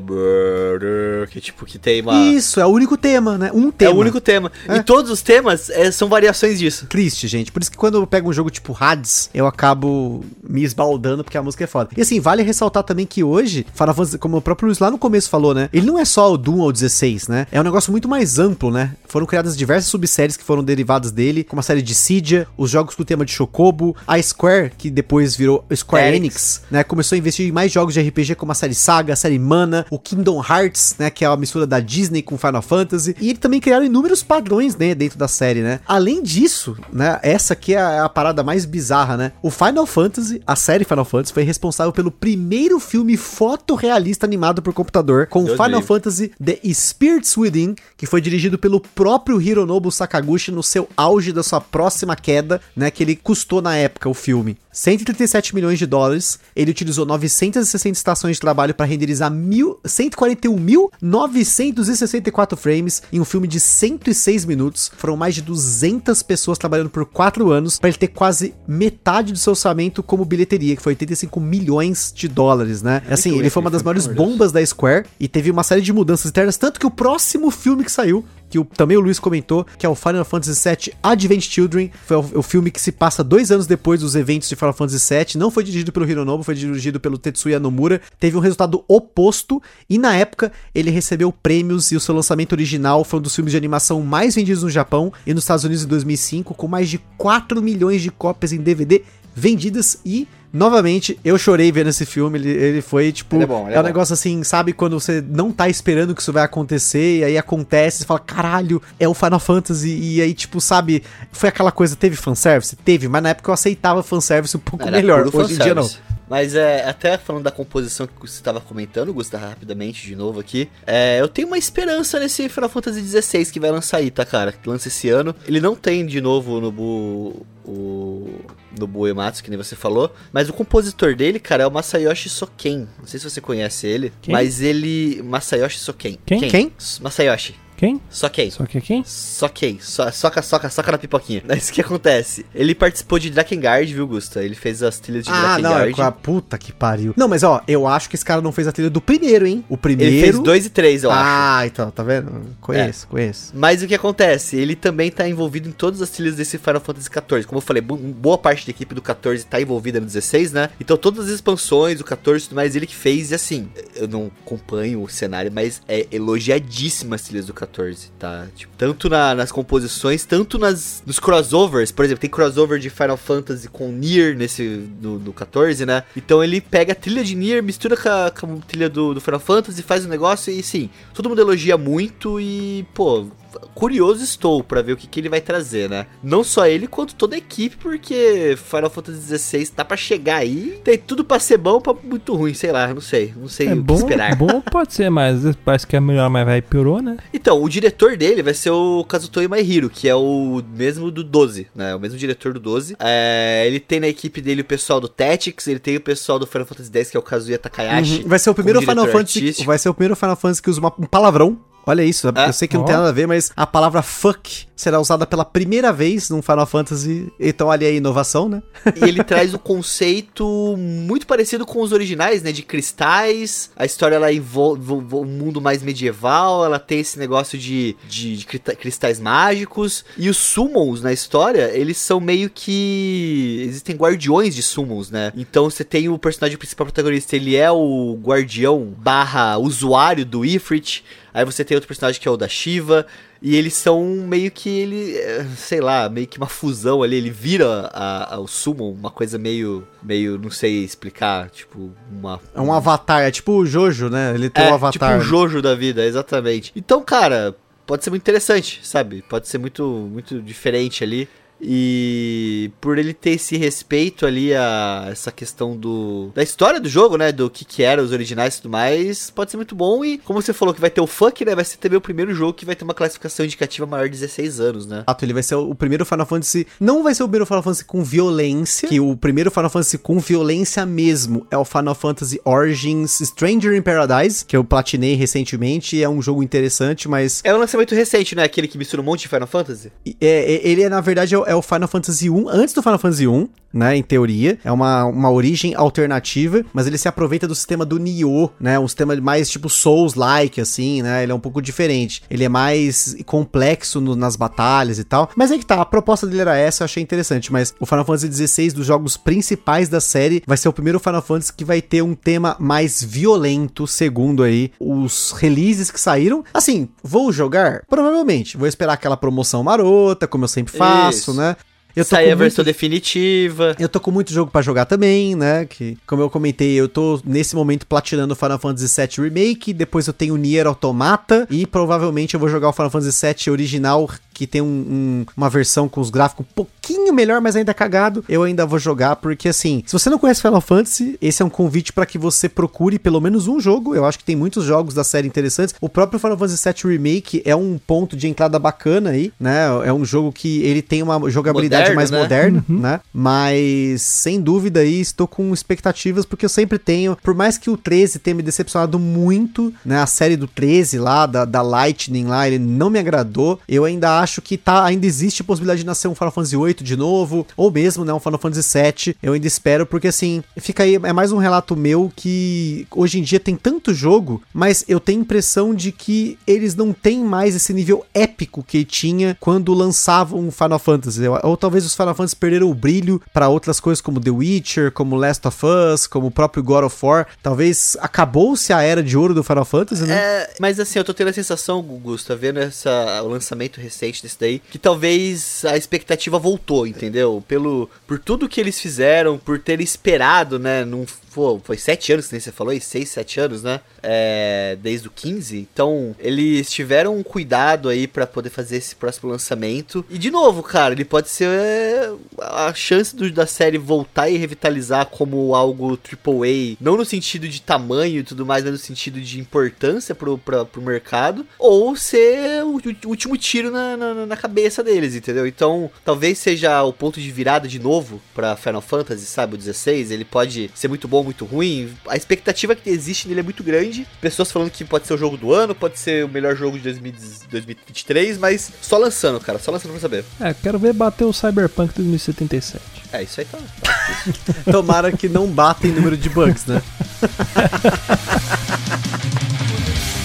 Que tipo, que tem uma. Isso, é o único tema, né? Um É tema. o único tema. É. E todos os temas é, são variações disso. triste, gente. Por isso que quando eu pego um jogo tipo Hades, eu acabo me esbaldando porque a música é foda. E assim, vale ressaltar também que hoje, Final Fantasy, como o próprio Luiz lá no começo falou, né? Ele não é só o Doom ou 16, né? É um negócio muito mais amplo, né? Foram criadas diversas subséries que foram derivadas dele, como a série de Cydia, os jogos com o tema de Chocobo, a Square, que depois virou Square Enix. Enix, né? Começou a investir em mais jogos de RPG como a série Saga, a série Mana, o Kingdom Hearts, né? Que é a mistura da Disney com Final Fantasy. E também criaram inúmeros padrões, né? Dentro da série, né? Além disso, né? Essa aqui é a, parada mais bizarra, né? O Final Fantasy, a série Final Fantasy, foi responsável pelo primeiro filme fotorrealista animado por computador, com Deus Final livre. Fantasy The Spirits Within, que foi dirigido pelo próprio Hironobu Sakaguchi no seu auge da sua próxima queda, né, que ele custou na época o filme. 137 milhões de dólares. Ele utilizou 960 estações de trabalho para renderizar mil- 141.964 frames em um filme de 106 minutos. Foram mais de 200 pessoas trabalhando por 4 anos para ele ter quase metade do seu orçamento como bilheteria, que foi 85 milhões de dólares, né? assim, ele foi uma das maiores bombas da Square e teve uma série de mudanças internas, tanto que o próximo filme que saiu que o- também o Luiz comentou, que é o Final Fantasy VII Advent Children. Foi o, o filme que se passa dois anos depois dos eventos de Final Fantasy VII. Não foi dirigido pelo Hironobu, foi dirigido pelo Tetsuya Nomura. Teve um resultado oposto e na época ele recebeu prêmios e o seu lançamento original foi um dos filmes de animação mais vendidos no Japão e nos Estados Unidos em 2005, com mais de 4 milhões de cópias em DVD vendidas e Novamente, eu chorei vendo esse filme. Ele, ele foi, tipo. Ele é bom, ele é um bom. negócio assim, sabe? Quando você não tá esperando que isso vai acontecer, e aí acontece, você fala, caralho, é o Final Fantasy. E aí, tipo, sabe? Foi aquela coisa, teve fanservice? Teve, mas na época eu aceitava fanservice um pouco Era melhor. Hoje em dia não. Mas é, até falando da composição que você estava comentando, Gustavo, rapidamente de novo aqui. É, eu tenho uma esperança nesse Final Fantasy XVI que vai lançar aí, tá, cara? Que lança esse ano. Ele não tem de novo no Bu. O. No Buematsu, que nem você falou. Mas o compositor dele, cara, é o Masayoshi Soken. Não sei se você conhece ele. Quem? Mas ele. Masayoshi Soken. Quem? Quem? Masayoshi. Quem? Que é quem? Soquei, so, soca, soca, soca na pipoquinha. Mas o que acontece? Ele participou de Drakengard, viu, Gusta? Ele fez as trilhas de Ah, não, é Drakengard. com a puta que pariu. Não, mas ó, eu acho que esse cara não fez a trilha do primeiro, hein? O primeiro. Ele fez dois e três, eu acho. ah, então, tá vendo? Conheço, conheço. Mas o que acontece? Ele também tá envolvido em todas as trilhas desse Final Fantasy XIV. Como eu falei, bo- boa parte da equipe do 14 tá envolvida no 16, né? Então todas as expansões, o 14 e tudo mais, ele que fez. E assim, eu não acompanho o cenário, mas é elogiadíssima as trilhas do 14, tá? Tipo, tanto na- nas composições, tanto nas, nos crossovers. Por exemplo, tem crossover de Final Fantasy com Nier nesse, no, no 14, né? Então ele pega a trilha de Nier, mistura com a, com a trilha do, do Final Fantasy, faz um negócio e sim, todo mundo elogia muito e, pô, curioso estou pra ver o que, que ele vai trazer, né? Não só ele, quanto toda a equipe, porque Final Fantasy XVI tá pra chegar aí, tem tudo pra ser bom, pra muito ruim, sei lá, não sei, não sei É o que bom, esperar. bom pode ser, mas parece que é melhor, mas vai piorou, né? Então, o diretor dele vai ser o Kazutoyo Maehiro, que é o mesmo do 12, né? O mesmo diretor do 12. É, ele tem na equipe dele o pessoal do Tactics, ele tem o pessoal do Final Fantasy X, que é o Kazuya Takayashi. Uhum. Vai ser o primeiro Final Fantasy. artístico. Vai ser o primeiro Final Fantasy que usa uma- um palavrão. Olha isso, É. eu sei que não Ó. tem nada a ver, mas a palavra fuck será usada pela primeira vez num Final Fantasy. Então, olha aí a inovação, né? E ele traz um conceito muito parecido com os originais, né? De cristais. A história ela envolve um mundo mais medieval. Ela tem esse negócio de, de, de cristais mágicos. E os summons na história, eles são meio que. Existem guardiões de summons, né? Então você tem o personagem principal protagonista, ele é o guardião barra usuário do Ifrit. Aí você tem outro personagem que é o da Shiva. E eles são meio que ele, é, sei lá, meio que uma fusão ali. Ele vira a, a- o Summon uma coisa meio, meio, não sei explicar, tipo uma. É um avatar, é tipo o Jojo, né? Ele tem é, um avatar. tipo um Jojo da vida, exatamente. Então, cara, pode ser muito interessante, sabe? Pode ser muito, muito diferente ali. E por ele ter esse respeito ali a essa questão do da história do jogo, né, do que que era os originais e tudo mais, pode ser muito bom e como você falou que vai ter o funk, né, vai ser também o primeiro jogo que vai ter uma classificação indicativa maior de 16 anos, né? Exato, ele vai ser o primeiro Final Fantasy. Não vai ser o primeiro Final Fantasy com violência, que o primeiro Final Fantasy com violência mesmo é o Final Fantasy Origins Stranger in Paradise, que eu platinei recentemente. É um jogo interessante, mas. É um lançamento recente, né? Aquele que mistura um monte de Final Fantasy? É, é ele é, na verdade, é o Final Fantasy 1, antes do Final Fantasy 1, né? Em teoria. É uma, uma origem alternativa, mas ele se aproveita do sistema do Nioh, né? Um sistema mais tipo Souls-like, assim, né? Ele é um pouco diferente. Ele é mais complexo no, nas batalhas e tal. Mas aí que tá, a proposta dele era essa, eu achei interessante. Mas o Final Fantasy XVI, dos jogos principais da série, vai ser o primeiro Final Fantasy que vai ter um tema mais violento, segundo aí os releases que saíram. Assim, vou jogar? Provavelmente. Vou esperar aquela promoção marota, como eu sempre faço, Isso. né? Eu tô Sair a versão muito... definitiva. Eu tô com muito jogo para jogar também, né? Que, como eu comentei, eu tô nesse momento platinando o Final Fantasy VII Remake, depois eu tenho o Nier Automata e provavelmente eu vou jogar o Final Fantasy VII original que tem um, um, uma versão com os gráficos um pouquinho melhor, mas ainda cagado, eu ainda vou jogar, porque assim, se você não conhece Final Fantasy, esse é um convite para que você procure pelo menos um jogo. Eu acho que tem muitos jogos da série interessantes. O próprio Final Fantasy VII Remake é um ponto de entrada bacana aí, né? É um jogo que ele tem uma jogabilidade moderno, mais né? moderna, uhum. né? Mas sem dúvida aí estou com expectativas porque eu sempre tenho, por mais que o 13 tenha me decepcionado muito, né? A série do 13 lá, da, da Lightning lá, ele não me agradou. Eu ainda acho acho que tá, ainda existe possibilidade de nascer um Final Fantasy VIII de novo, ou mesmo, né, um Final Fantasy VII. Eu ainda espero, porque assim, fica aí, é mais um relato meu que hoje em dia tem tanto jogo, mas eu tenho impressão de que eles não têm mais esse nível épico que tinha quando lançavam um Final Fantasy. Ou talvez os Final Fantasy perderam o brilho para outras coisas como The Witcher, como Last of Us, como o próprio God of War. Talvez acabou-se a era de ouro do Final Fantasy, né? É, mas assim, eu tô tendo a sensação, Gusto, tá vendo essa, o lançamento recente desse daí, que talvez a expectativa voltou, entendeu? Pelo, por tudo que eles fizeram, por ter esperado, né, num pô, foi sete anos que você falou, aí, seis, sete anos, né? É, desde o 15. Então, eles tiveram um cuidado aí para poder fazer esse próximo lançamento. E de novo, cara, ele pode ser é, a chance do, da série voltar e revitalizar como algo AAA, não no sentido de tamanho e tudo mais, mas no sentido de importância pro, pra, pro mercado, ou ser o, o último tiro na, na, na, cabeça deles, entendeu? Então, talvez seja o ponto de virada de novo para Final Fantasy, sabe? O 16, ele pode ser muito bom bom, muito ruim. A expectativa que existe nele é muito grande. Pessoas falando que pode ser o jogo do ano, pode ser o melhor jogo de 2023, mas só lançando, cara, só lançando pra saber. É, quero ver bater o Cyberpunk 2077. É, isso aí tá. tá Tomara que não bata em número de bugs, né?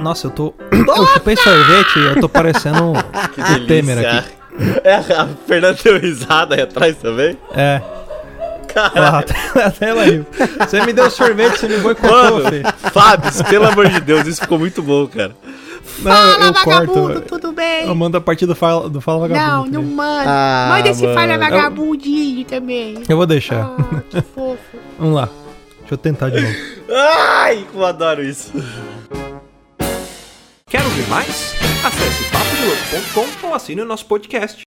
Nossa, eu tô. eu chupei sorvete e eu tô parecendo o Temer aqui. É, a Fernanda deu risada aí atrás também? É. Ela, até ela riu. Você me deu sorvete, você me boicotou, Fê. Fábio, pelo amor de Deus, isso ficou muito bom, cara. Não, fala, eu vagabundo, corto. tudo bem? Eu mando a partir do Fala, do fala Vagabundo. Não, não manda. Ah, manda esse mano. Fala Vagabundinho também. Eu vou deixar. Ah, que fofo. Vamos lá. Deixa eu tentar de novo. Ai, como eu adoro isso. Quer ouvir mais? Acesse papodelouco.com ou assine o nosso podcast.